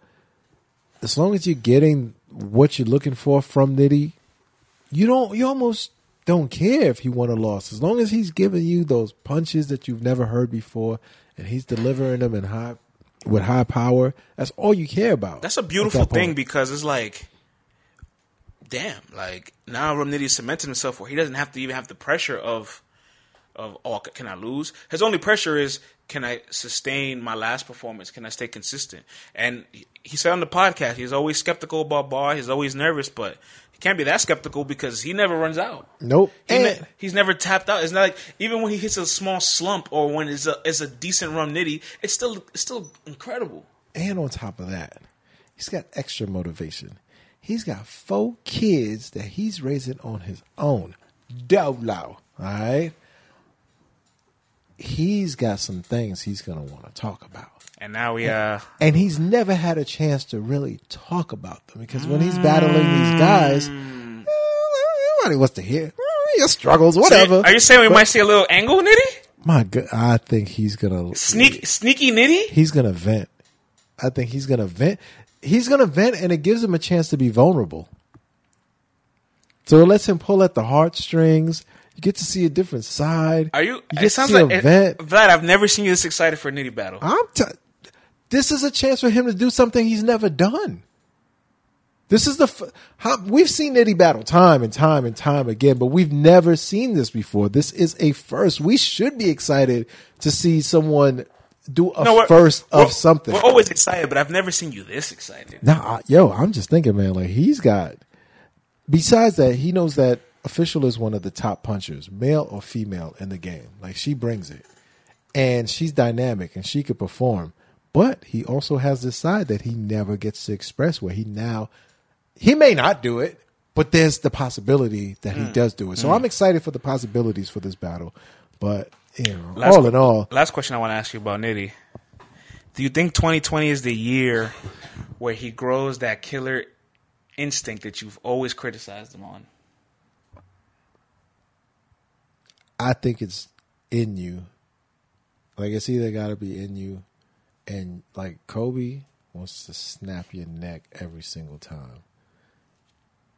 As long as you're getting what you're looking for from Nitty, you don't. You almost don't care if he won or lost. As long as he's giving you those punches that you've never heard before, and he's delivering them in high with high power. That's all you care about.
That's a beautiful thing because it's like, damn, like now Rum Nitty cemented himself where he doesn't have to even have the pressure of, of oh, can I lose? His only pressure is can I sustain my last performance? Can I stay consistent? And he- said on the podcast he's always skeptical about Bar. He's always nervous, but he can't be that skeptical because he never runs out.
Nope.
He
And-
ne- he's never tapped out. It's not like even when he hits a small slump or when it's a it's a decent Rum Nitty, it's still it's still incredible.
And on top of that, he's got extra motivation. He's got four kids that he's raising on his own. Dolo. All right. He's got some things he's going to want to talk about.
And now we uh
And he's never had a chance to really talk about them because when he's battling these guys,
Mm.
eh, nobody wants to hear your struggles, whatever.
Are you saying we
But-
might see a little angle nitty?
My God, I think he's gonna
Sneak sneaky nitty?
he's gonna vent. I think he's gonna vent. He's gonna vent, and it gives him a chance to be vulnerable. So it lets him pull at the heartstrings. You get to see a different side.
Are you,
You
it sounds like it. Vlad, I've never seen you this excited for a nitty battle.
I'm. T- this is a chance for him to do something he's never done. This is the f- how, we've seen Nitty battle time and time and time again, but we've never seen this before. This is a first. We should be excited to see someone do a
No, we're-
1st
we're-
of something.
We're always excited, but I've never seen you this excited.
Nah, I- yo, I'm just thinking, man. Like he's got. Besides that, he knows that official is one of the top punchers, male or female, in the game. Like she brings it, and she's dynamic and she could perform. But he also has this side that he never gets to express. Where he now, he may not do it, but there's the possibility that he mm. does do it. So mm. I'm excited for the possibilities for this battle. But you know,
Last
all
que-
in all,
Last question I want to ask you about Nitty. Do you think 2020 is the year where he grows that killer instinct that you've always criticized him on?
I think it's in you. Like it's either got to be in you, and like Kobe wants to snap your neck every single time.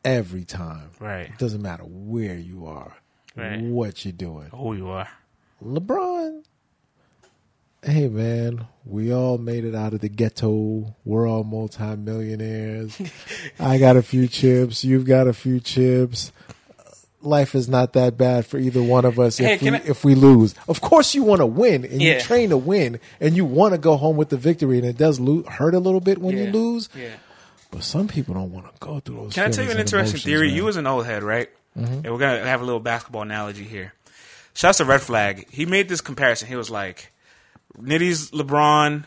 Every time,
Right.
It doesn't matter where you are,
Right.
what you're doing.
Who you are?
LeBron, hey man, we all made it out of the ghetto. We're all multimillionaires. [LAUGHS] I got a few chips. You've got a few chips. Life is not that bad for either one of us
Hey,
if we
I-
if we lose. Of course, you want to win and
Yeah.
you train to win and you want to go home with the victory. And it does lo- hurt a little bit when you lose,
Yeah.
but some people don't want to go through those.
Can I tell you an interesting
emotions,
theory?
man.
You was an old head, right? Mm-hmm. And we're gonna have a little basketball analogy here. Shouts to Red Flag. He made this comparison. He was like, Nitty's LeBron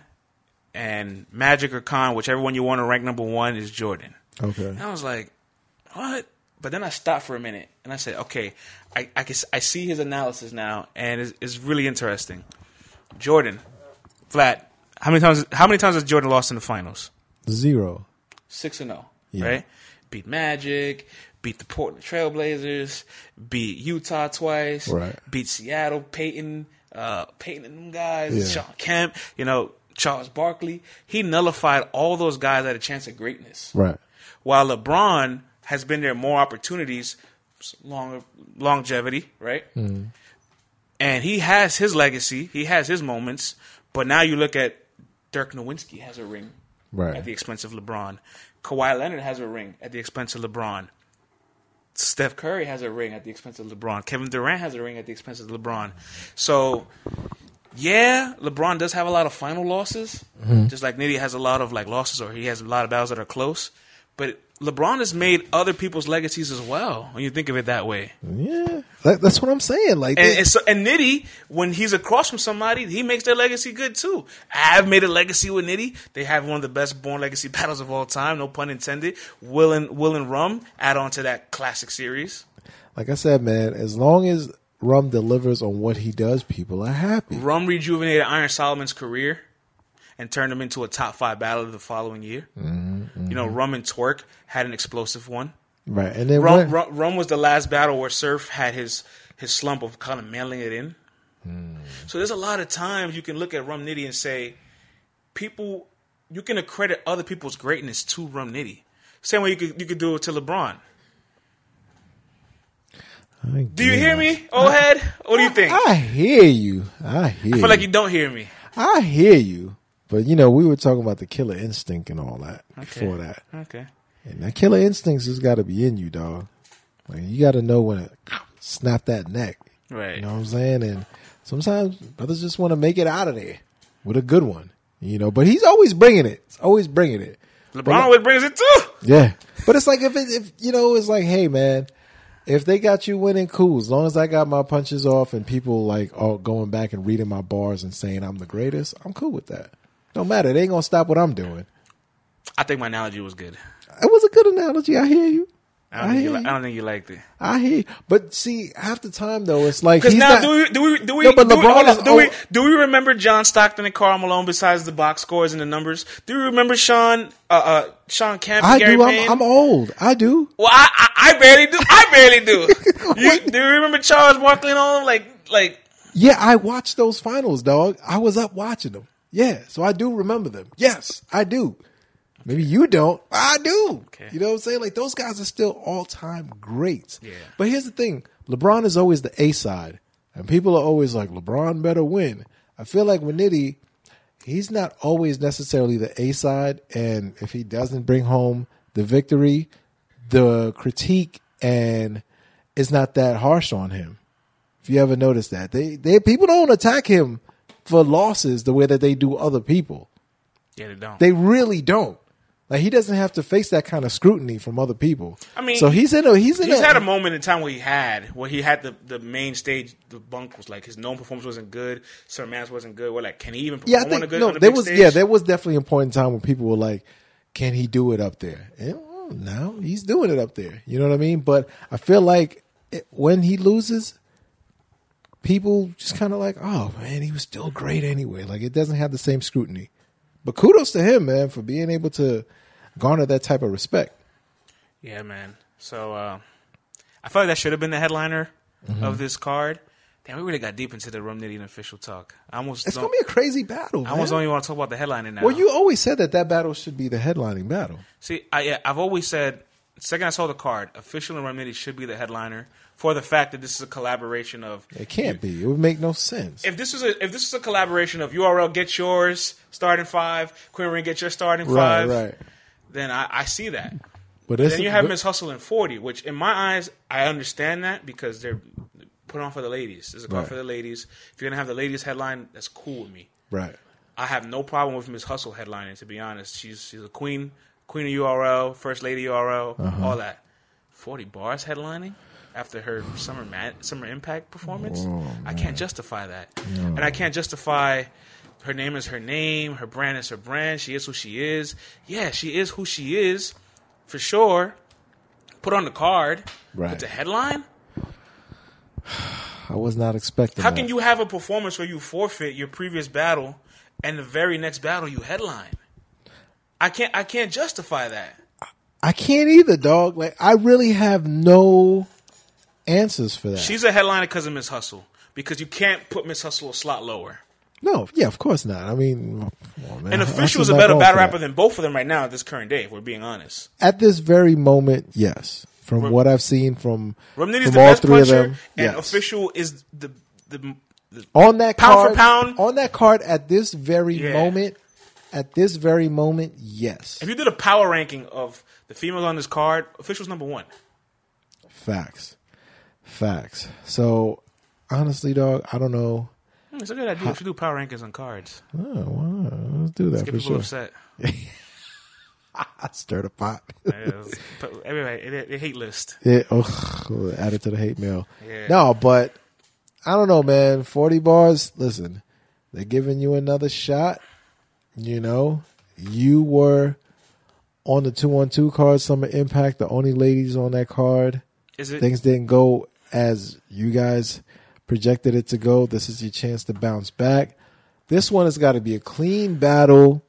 and Magic or Khan, whichever one you want to rank number one is Jordan.
Okay.
And I was like, what? But then I stopped for a minute and I said, okay, I I, can, I see his analysis now, and it's, it's really interesting. Jordan, flat. How many times? How many times has Jordan lost in the finals?
Zero.
Six and zero,
Yeah.
right? Beat Magic, beat the Portland Trailblazers, beat Utah twice,
Right.
beat Seattle, Payton, uh, Payton and them guys,
Yeah.
Shawn Kemp, you know, Charles Barkley. He nullified all those guys had a chance at greatness.
Right.
While LeBron has been there more opportunities, long longevity, right? Hmm. And he has his legacy, he has his moments. But now you look at Dirk Nowitzki has a ring
Right.
at the expense of LeBron. Kawhi Leonard has a ring at the expense of LeBron. Steph Curry has a ring at the expense of LeBron. Kevin Durant has a ring at the expense of LeBron. So, yeah, LeBron does have a lot of final losses, mm-hmm. just like Nitty has a lot of like losses, or he has a lot of battles that are close. But LeBron has made other people's legacies as well. When you think of it that way,
Yeah. That, that's what I'm saying. Like,
and and, so, and Nitty, when he's across from somebody, he makes their legacy good too. I've made a legacy with Nitty. They have one of the best born legacy [LAUGHS] battles of all time, no pun intended. Will and Will and Rum add on to that classic series.
like I said, man, as long as Rum delivers on what he does, people are happy.
Rum rejuvenated Iron Solomon's career and turned him into a top five battler the following year. Mm-hmm, you know, mm-hmm. Rum and Twork had an explosive one.
Right. And then
Rum, Rum, Rum was the last battle where Surf had his his slump of kind of mailing it in. Mm. So there's a lot of times you can look at Rum Nitty and say, people, you can accredit other people's greatness to Rum Nitty. Same way you could you could do it to LeBron. Do you hear me, old head? What do you think?
I hear you. I hear.
I feel like you don't hear me.
I hear you. But you know, we were talking about the killer instinct and all that before that.
Okay.
And that killer instincts has got to be in you, dog. Like you got to know when to snap that neck.
Right.
You know what I'm saying? And sometimes brothers just want to make it out of there with a good one. You know, but he's always bringing it. He's always bringing it.
LeBron always brings it too.
Yeah, but it's like if it, if you know, it's like, hey man, if they got you winning, cool. As long as I got my punches off and people like all going back and reading my bars and saying I'm the greatest, I'm cool with that. Don't matter. They ain't gonna stop what I'm doing.
I think my analogy was good.
It was a good analogy. I hear you.
I don't,
I
think,
hear
you, li- I don't think you liked it.
I hear you. But see, half the time though, it's like
Because now,
not-
do we do we do we,
No, but
do, we,
LeBron is
do we do we remember John Stockton and Karl Malone besides the box scores and the numbers? Do we remember Shawn uh, uh, Shawn Kemp?
I
Gary
do. I'm, I'm old. I do.
well, I, I I barely do. I barely do. [LAUGHS] you, do you remember Charles Barkley and all? Like like
Yeah, I watched those finals, dog. I was up watching them. Yeah, so I do remember them. Yes, I do. Maybe you don't. I do.
Okay.
You know what I'm saying? Like those guys are still all time greats.
Yeah.
But here's the thing: LeBron is always the A side, and people are always like, LeBron better win. I feel like with Nitty, he's not always necessarily the A side, and if he doesn't bring home the victory, the critique and is not that harsh on him. If you ever notice that, they they people don't attack him for losses the way that they do other people.
yeah, they don't.
They really don't. Like he doesn't have to face that kind of scrutiny from other people.
I mean,
so he's in a he's in
He's
a,
had a moment in time where he had where he had the, the main stage. The bunk was like his known performance wasn't good. Sir Mans wasn't good. We're like, can he even perform
yeah. I think
good?
no,
a
there was
stage?
yeah, there was definitely a point in time when people were like, "Can he do it up there?" And well, now he's doing it up there. You know what I mean? But I feel like it, when he loses, people just kind of like, "Oh man, he was still great anyway." Like it doesn't have the same scrutiny. But kudos to him, man, for being able to garner that type of respect.
Yeah, man. So uh, I feel like that should have been the headliner
Mm-hmm.
of this card. Damn, we really got deep into the Rum Nitty and official talk. I almost
It's gonna be a crazy battle.
I almost
man.
don't even want to talk about the headliner now.
Well, you always said that that battle should be the headlining battle.
See, I, yeah, I've always said, second I saw the card, official and Nitty should be the headliner for the fact that this is a collaboration of.
It can't be. It would make no sense.
If this is a if this is a collaboration of URL get yours starting five, Queen Ring get your starting
right,
five,
right.
then I, I see that.
But
then you have Miss Hustle in forty, which in my eyes I understand that because they're put on for the ladies. This is a card
Right.
for the ladies. If you're gonna have the ladies headline, that's cool with me.
right.
I have no problem with Miss Hustle headlining. To be honest, she's she's a queen, queen of URL, first lady URL,
Uh-huh.
all that. Forty bars headlining after her summer mat, summer impact performance.
Oh,
I can't justify that, and I can't justify. Her name is her name. Her brand is her brand. She is who she is. Yeah, she is who she is for sure. Put on the card,
Right.
but the headline. [SIGHS]
I was not expecting.
How
that.
can you have a performance where you forfeit your previous battle and the very next battle you headline? I can't. I can't justify that.
I can't either, dog. Like I really have no answers for that.
She's a headliner because of Miss Hustle. Because you can't put Miss Hustle a slot lower.
no, yeah, of course not. I mean, on, man.
And official is a better battle rapper than both of them right now at this current day. If we're being honest,
at this very moment. Yes, from what I've seen from from
the
all
best
three of
puncher,
them,
and official is the the. the
on that
Pound for
card,
pound?
on that card at this very
Yeah.
moment, at this very moment, yes,
if you did a power ranking of the females on this card, official's number one.
facts, facts. So honestly, dog, I don't know.
Hmm, It's a good idea. We should do power rankings on cards.
Oh, wow, let's do that
Get
for
people
sure.
upset.
I stirred a pot.
Yeah, but Everybody, it, it hate list.
Yeah, oh, add it to the hate mail.
Yeah.
No, but I don't know, man. Forty bars. Listen, they're giving you another shot. You know, you were on the two on two card, Summer Impact, the only ladies on that card.
Is it?
Things didn't go as you guys projected it to go. This is your chance to bounce back. This one has got to be a clean battle.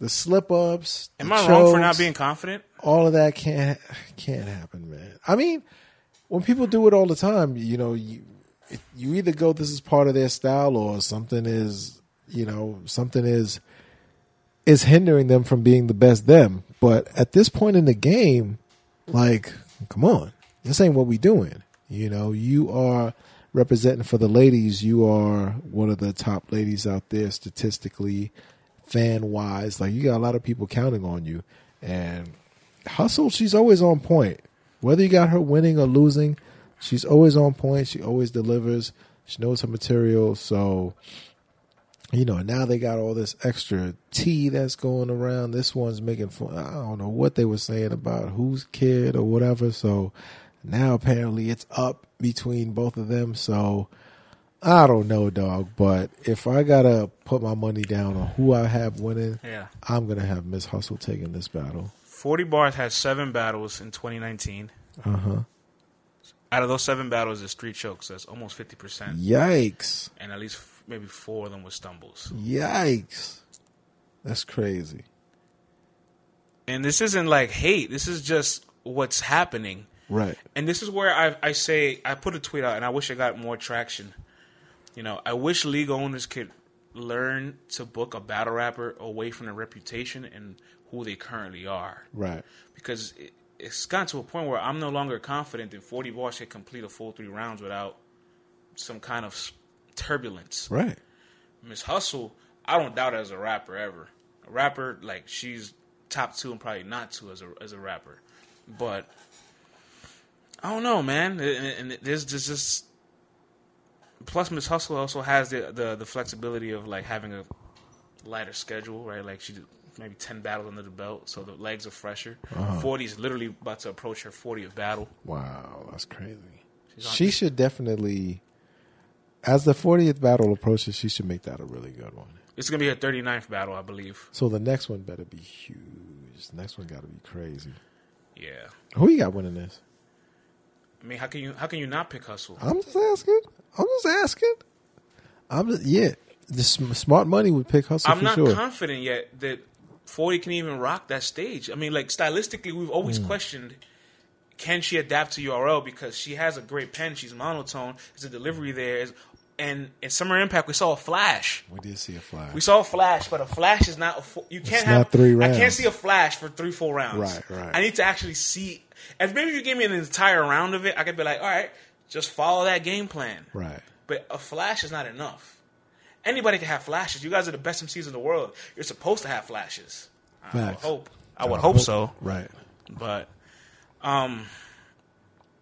The slip ups.
Am I wrong for not being confident?
all of that can't can't happen, man. I mean, when people do it all the time, you know, you you either go this is part of their style or something is, you know, something is is hindering them from being the best them. But at this point in the game, like, come on. This ain't what we doing. You know, you are representing for the ladies, you are one of the top ladies out there statistically, fan wise. Like you got a lot of people counting on you. And Hustle, she's always on point. Whether you got her winning or losing, she's always on point. She always delivers. She knows her material. So, you know, now they got all this extra tea that's going around. This one's making fun. I don't know what they were saying about whose kid or whatever. So now apparently it's up between both of them. So I don't know, dog. But if I gotta put my money down on who I have winning,
Yeah.
I'm gonna have Miss Hustle taking this battle.
40 Bars had seven battles in 2019.
Uh huh.
Out of those seven battles, is three chokes. That's almost 50%.
Yikes!
And at least maybe four of them were stumbles.
Yikes! That's crazy.
And this isn't like hate. This is just what's happening.
Right.
And this is where I, I say, I put a tweet out and I wish I got more traction. You know, I wish league owners could learn to book a battle rapper away from their reputation and who they currently are.
Right.
because it, it's gotten to a point where I'm no longer confident that 40 bars can complete a full three rounds without some kind of turbulence.
Right.
Miss Hustle, I don't doubt as a rapper ever. A rapper, like she's top two and probably not two as a as a rapper, but I don't know, man. And, and there's just. Plus, Miss Hustle also has the, the the flexibility of like having a lighter schedule, right? Like she did maybe ten battles under the belt, so the legs are fresher.
Uh-huh.
40 is literally about to approach her 40th battle.
Wow, that's crazy. She should definitely, as the 40th battle approaches, she should make that a really good one.
It's gonna be her 39th battle, I believe.
So the next one better be huge. The next one got to be crazy.
Yeah.
Who you got winning this?
I mean, how can you how can you not pick Hustle?
I'm just asking. I'm just asking. I'm just yeah. The smart money would pick Hustle
I'm not
sure.
confident yet that 40 can even rock that stage. I mean, like stylistically, we've always
Hmm.
questioned can she adapt to URL because she has a great pen. She's monotone. There's a delivery there. Is- And in Summer Impact, we saw a flash.
we did see a flash.
We saw a flash, but a flash is not a full, you can't
It's
have
not three
I can't see a flash for three full rounds.
Right, right.
I need to actually see. If maybe if you gave me an entire round of it, I could be like, all right, just follow that game plan.
right.
But a flash is not enough. Anybody can have flashes. You guys are the best MCs in the world. You're supposed to have flashes. I would hope. I would hope so.
Right.
But, um,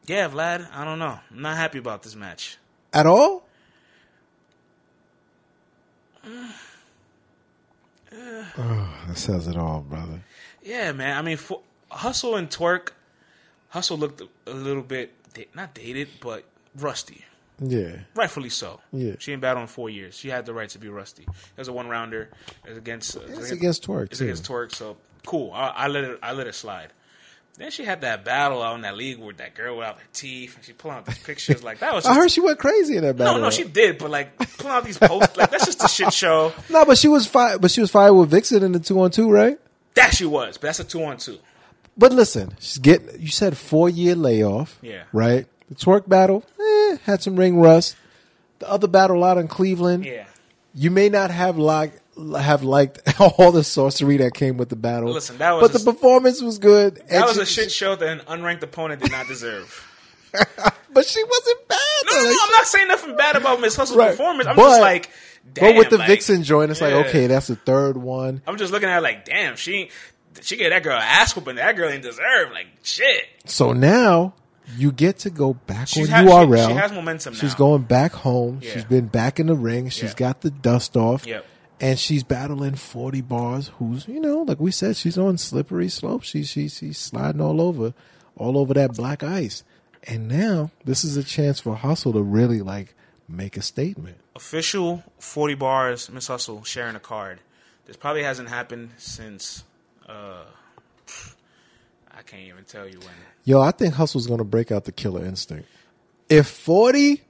yeah, Vlad. I don't know. I'm not happy about this match.
At all? Oh, [SIGHS] that says it all, brother.
Yeah, man. I mean, for, Hustle and Twork. Hustle looked a little bit not dated, but rusty.
Yeah.
Rightfully so.
Yeah.
She ain't battled in four years. She had the right to be rusty. It was a one rounder. Against. uh,
It's against Twork,
It's against Twork. So cool. I, I let it. I let it slide. Then she had that battle out in that league with that girl without her teeth, and she pulling out these pictures like that was.
I heard she went crazy in that battle.
no, no, she did, but like pulling out these posts, like that's just a shit show. [LAUGHS]
No, but she was fired. But she was fired with Vixen in the two on two, right?
That she was, but that's a two on two.
But listen, she's getting. You said four year layoff.
Yeah.
Right. The Twork battle eh, had some ring rust. The other battle out in Cleveland.
Yeah.
You may not have like have liked [LAUGHS] all the sorcery that came with the battle.
Listen, that was
but
a-
the performance was good.
That was
she-
a shit show that an unranked opponent did not deserve. [LAUGHS]
But she wasn't bad.
No, no, no, I'm not saying nothing bad about Miss Hustle's
Right.
performance. I'm
But-
just like, damn.
but with the
like,
Vixen joint, it's like okay, that's the third one.
I'm just looking at it like, damn, she she gave that girl an ass whooping. That girl didn't deserve. Like, shit.
So now you get to go back
She's
on
she-
URL.
she has momentum
She's
now.
going back home.
Yeah.
She's been back in the ring. She's
Yeah.
got the dust off.
Yep.
And she's battling 40 bars who's, you know, like we said, she's on slippery slope. She, she, she's sliding all over, all over that black ice. And now this is a chance for Hustle to really like make a statement.
Official 40 bars, Miss Hustle sharing a card. This probably hasn't happened since. uh I can't even tell you when.
Yo, I think Hustle's to break out the killer instinct. If 40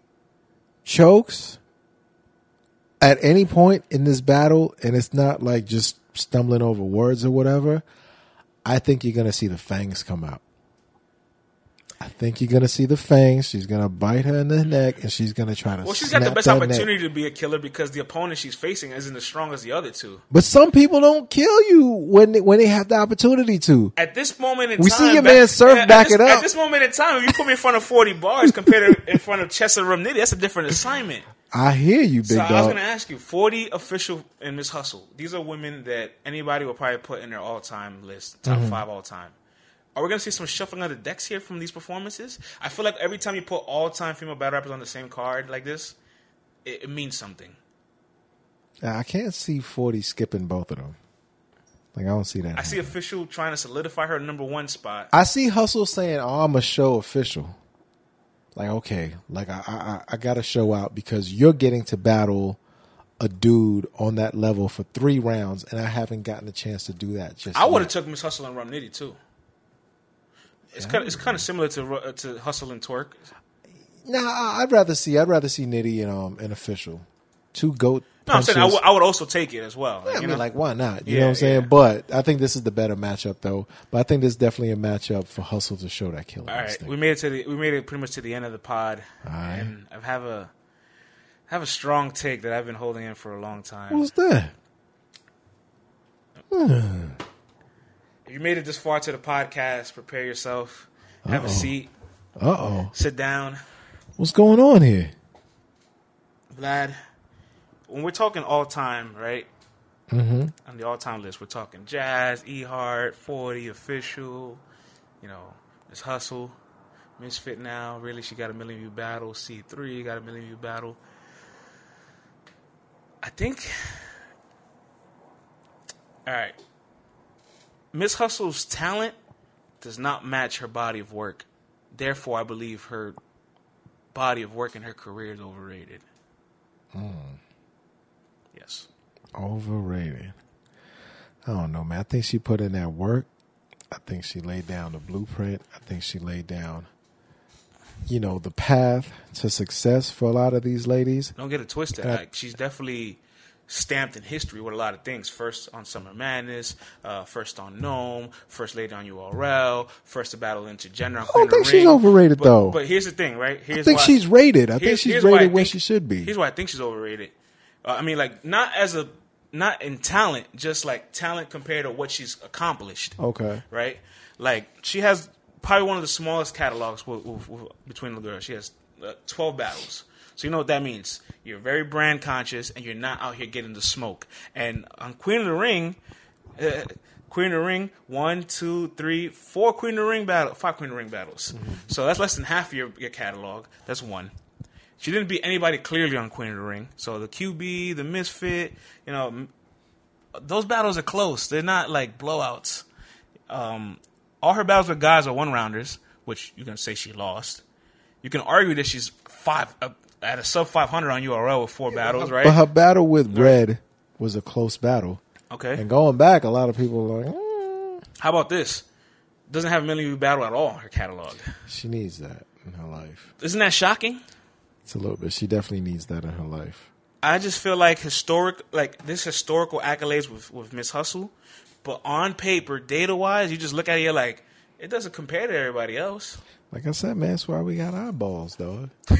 chokes at any point in this battle, and it's not like just stumbling over words or whatever, I think you're going to see the fangs come out. I think you're going to see the fangs. She's going to bite her in the neck, and she's going to try to.
Well, she's got the best
that neck.
opportunity to be a killer because the opponent she's facing isn't as strong as the other two.
But some people don't kill you when they, when they have the opportunity to.
At this moment in
We
time,
see your
back-
man Surf
at
back it up.
At this moment in time, if you put me in front of 40 bars compared to in front of Chessa Rumnitty, that's a different assignment.
I hear you, big
So I was going to ask you, 40 official in Miss Hustle. These are women that anybody will probably put in their all-time list, top
Mm-hmm.
five all-time. Are we going to see some shuffling of the decks here from these performances? I feel like every time you put all-time female battle rappers on the same card like this, it, it means something.
I can't see 40 skipping both of them. Like, I don't see that.
I see official trying to solidify her number one spot.
I see Hustle saying, "Oh, I'm a show official." Like, okay, like I, I, I got to show out because you're getting to battle a dude on that level for three rounds, and I haven't gotten a chance to do that. Just
I would have took Miss Hustle and Rum Nitty too. It's kind of, it's kind of similar to uh, to Hustle and Twork.
Nah, I'd rather see. I'd rather see Nitty and um an official, two goat.
No, I'm saying I would- also take it as well. Like,
I mean,
know?
like, why not? You
Yeah,
know what I'm saying?
yeah.
But I think this is the better matchup, though. But I think this is definitely a matchup for Hustle to show that killer.
All right, we made it to the we made it pretty much to the end of the pod,
right.
and I have a I have a strong take that I've been holding in for a long time.
What's that?
If you made it this far to the podcast, prepare yourself, have a seat,
Uh oh.
sit down,
What's going on here?
Vlad. When we're talking all time, right?
Mm-hmm.
On the all time list, we're talking Jazz, E Hart, Forty, Official, you know, Miss Hustle, Misfit now. Really, she got a million view battle. C three got a million view battle. I think. All right. Miss Hustle's talent does not match her body of work. Therefore, I believe her body of work and her career is overrated. Yes.
Overrated. I don't know, man. I think she put in that work. I think she laid down the blueprint. I think she laid down, you know, the path to success for a lot of these ladies.
Don't get it twisted.
Uh,
like she's definitely stamped in history with a lot of things. First on Summer Madness, uh, first on NOME, first lady on URL, first to battle intergender. On
I don't think she's
Ring.
overrated,
But-
though.
But here's the thing, right? Here's
I think she's rated. I think she's
why I
rated where she should be.
Here's why I think she's overrated. Uh, I mean, like not as a not in talent, just like talent compared to what she's accomplished.
Okay.
right? Like she has probably one of the smallest catalogs with, with, with, between the girls. She has uh, twelve battles. So you know what that means. You're very brand conscious, and you're not out here getting the smoke. And on Queen of the Ring, uh, Queen of the Ring, one, two, three, four Queen of the Ring battle, five Queen of the Ring battles. So that's less than half of your, your catalog. That's one. She didn't beat anybody clearly on Queen of the Ring. So the QB, the Misfit, you know, those battles are close. They're not like blowouts. Um, all her battles with guys are one rounders, which you can say she lost. You can argue that she's five uh, at a sub five hundred on URL with four battles, right?
But her battle with Red was a close battle.
okay.
And going back, a lot of people are like, mm.
How about this? doesn't have a million view battle at all in her catalog.
She needs that in her life.
Isn't that shocking?
It's a little bit. She definitely needs that in her life.
I just feel like historic, like this historical accolades with with Miss Hustle, but on paper, data wise, you just look at it, you're like, it doesn't compare to everybody else.
Like I said, man, that's why we got eyeballs, dog. [LAUGHS]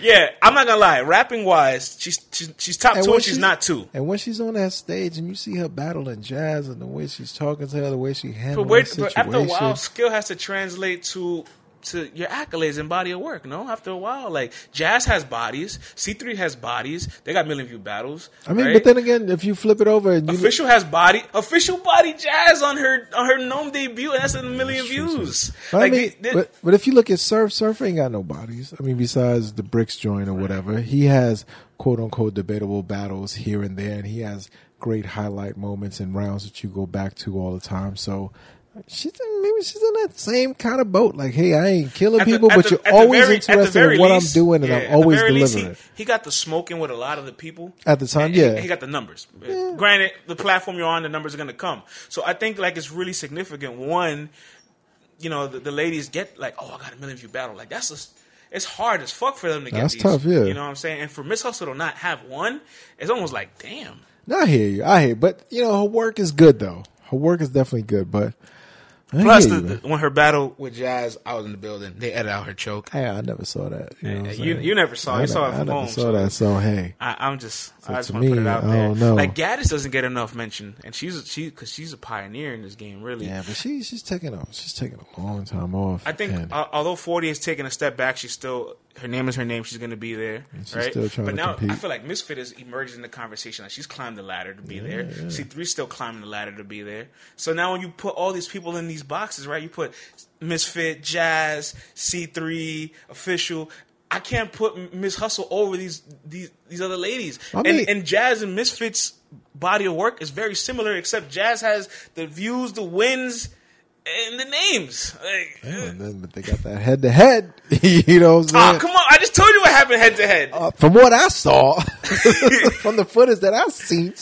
Yeah, I'm not gonna lie. Rapping wise, she's she's, she's top
And
two, and she's
she-
not two.
And when she's on that stage and you see her battling jazz and the way she's talking to her, the way she
But
handles
wait, but after a while, skill has to translate to to your accolades and body of work. No, after a while, like Jazz has bodies, C3 has bodies. They got million view battles.
I mean,
right?
but then again, if you flip it over and you
Official has body, official body jazz on her on her NOME debut, and that's a million views.
But
Like,
I mean,
they- they-
but, but if you look at Surf, Surf ain't got no bodies. I mean, besides the bricks joint or whatever, he has quote unquote debatable battles here and there, and he has great highlight moments and rounds that you go back to all the time. So she's maybe she's in that same kind of boat. Like, hey, I ain't killing
the-
people, but
the-
you're always
very-
interested in what
least-
I'm doing, and
yeah,
I'm always
very least,
delivering
he, he got the smoking with a lot of the people
At the time, yeah.
he, he got the numbers. Granted, the platform you're on, the numbers are going to come. So I think like it's really significant. One, you know, the, the ladies get like, oh, I got a million view battle. Like that's just. It's hard as fuck for them to get
That's
these.
tough, yeah.
You know what I'm saying? And for Miss Hustle to not have one, it's almost like, damn.
No, I hear you. I hear, you. but you know, her work is good though. Her work is definitely good, but
Plus, the, when her battle with Jazz, I was in the building. They edited out her choke.
Hey, I never saw that. You, know what
you, you never saw.
I
You saw
never-
it
I
from
never
home.
saw
so-
that. So hey,
I, I'm just, I just
to
want to put it out
I
there.
know.
Like Gaddis doesn't get enough mention, and she's she because she's a pioneer in this game. Really,
yeah, but she she's taking a she's taking a long time off.
I think uh, although Forty has taken a step back, she's still her name is her name. She's going to be there,
she's
right? but now
compete.
I feel like Misfit is emerging in the conversation. Like she's climbed the ladder to be there. C three still climbing the ladder to be there. So now when you put all these people in these boxes, right? You put Misfit, Jazz, C three, official. I can't put Miss Hustle over these these these other ladies.
I mean-
and, and Jazz and Misfits body of work is very similar, except Jazz has the views, the wins, and the names. Like,
Yeah, and then, but they got that head to head. You know what I'm
Oh, come on. I just told you what happened head to head.
Uh, from what I saw, [LAUGHS] [LAUGHS] from the footage that I've seen,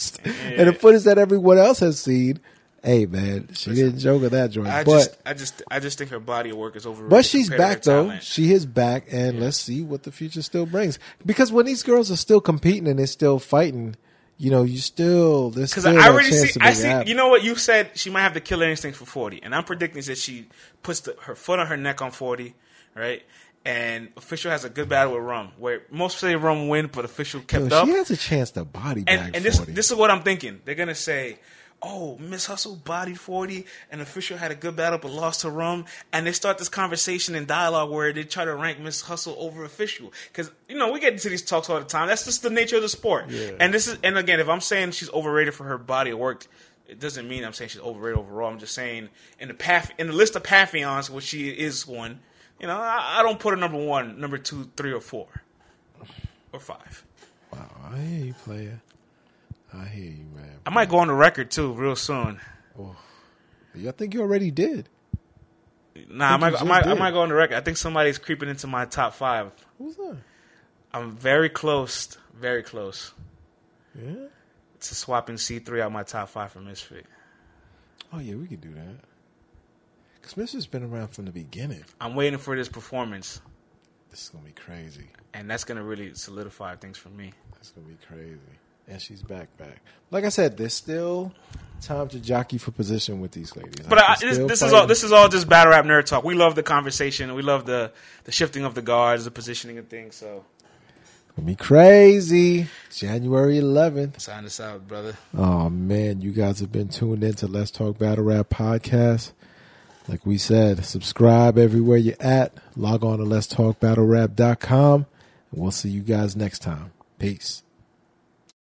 and the footage that everyone else has seen, hey man, she didn't joke at that joint.
I
but
just, I just, I just think her body of work is overrated.
but she's
to
back though.
talent.
She is back, and let's see what the future still brings. Because when these girls are still competing and they're still fighting, you know, you still there's
Because I already
chance
see,
to
I see.
happen.
You know what you said? She might have the killer instinct for forty, and I'm predicting that she puts the, her foot on her neck on forty, right? And official has a good battle with Rum, where most say Rum win, but official kept
Yo,
up.
she has a chance to body bag
and and this
40.
this is what I'm thinking. They're gonna say, "Oh, Miss Hustle bodied 40, and official had a good battle but lost to Rum," and they start this conversation and dialogue where they try to rank Miss Hustle over official because you know we get into these talks all the time. That's just the nature of the sport. And this is and again, if I'm saying she's overrated for her body of work. It doesn't mean I'm saying she's overrated overall. I'm just saying in the path in the list of Pathions, which she is one, you know, I, I don't put her number one, number two, three, or four, or five.
wow, oh, I hear you, player. I hear you, man.
I might go on the record too real soon. Oh.
I think you already did.
Nah, I
think
might, I might, I might go on the record. I think somebody's creeping into my top five.
Who's that?
I'm very close, very close
Yeah.
to swapping C3 out my top five for Misfit.
Oh yeah, we could do that. Because Misfit's been around from the beginning.
I'm waiting for this performance,
This is gonna be crazy.
and that's gonna really solidify things for me.
It's gonna be crazy. And she's back, back. Like I said, there's still time to jockey for position with these ladies.
But I, this, this is all. This is all just battle rap nerd talk. We love the conversation. We love the the shifting of the guards, the positioning and things. So
gonna be crazy. January 11th.
sign us out, brother.
Oh man, you guys have been tuned in to Let's Talk Battle Rap podcast. Like we said, subscribe everywhere you're at. Log on to Let's Talk Battle Rap.com, and we'll see you guys next time. Peace.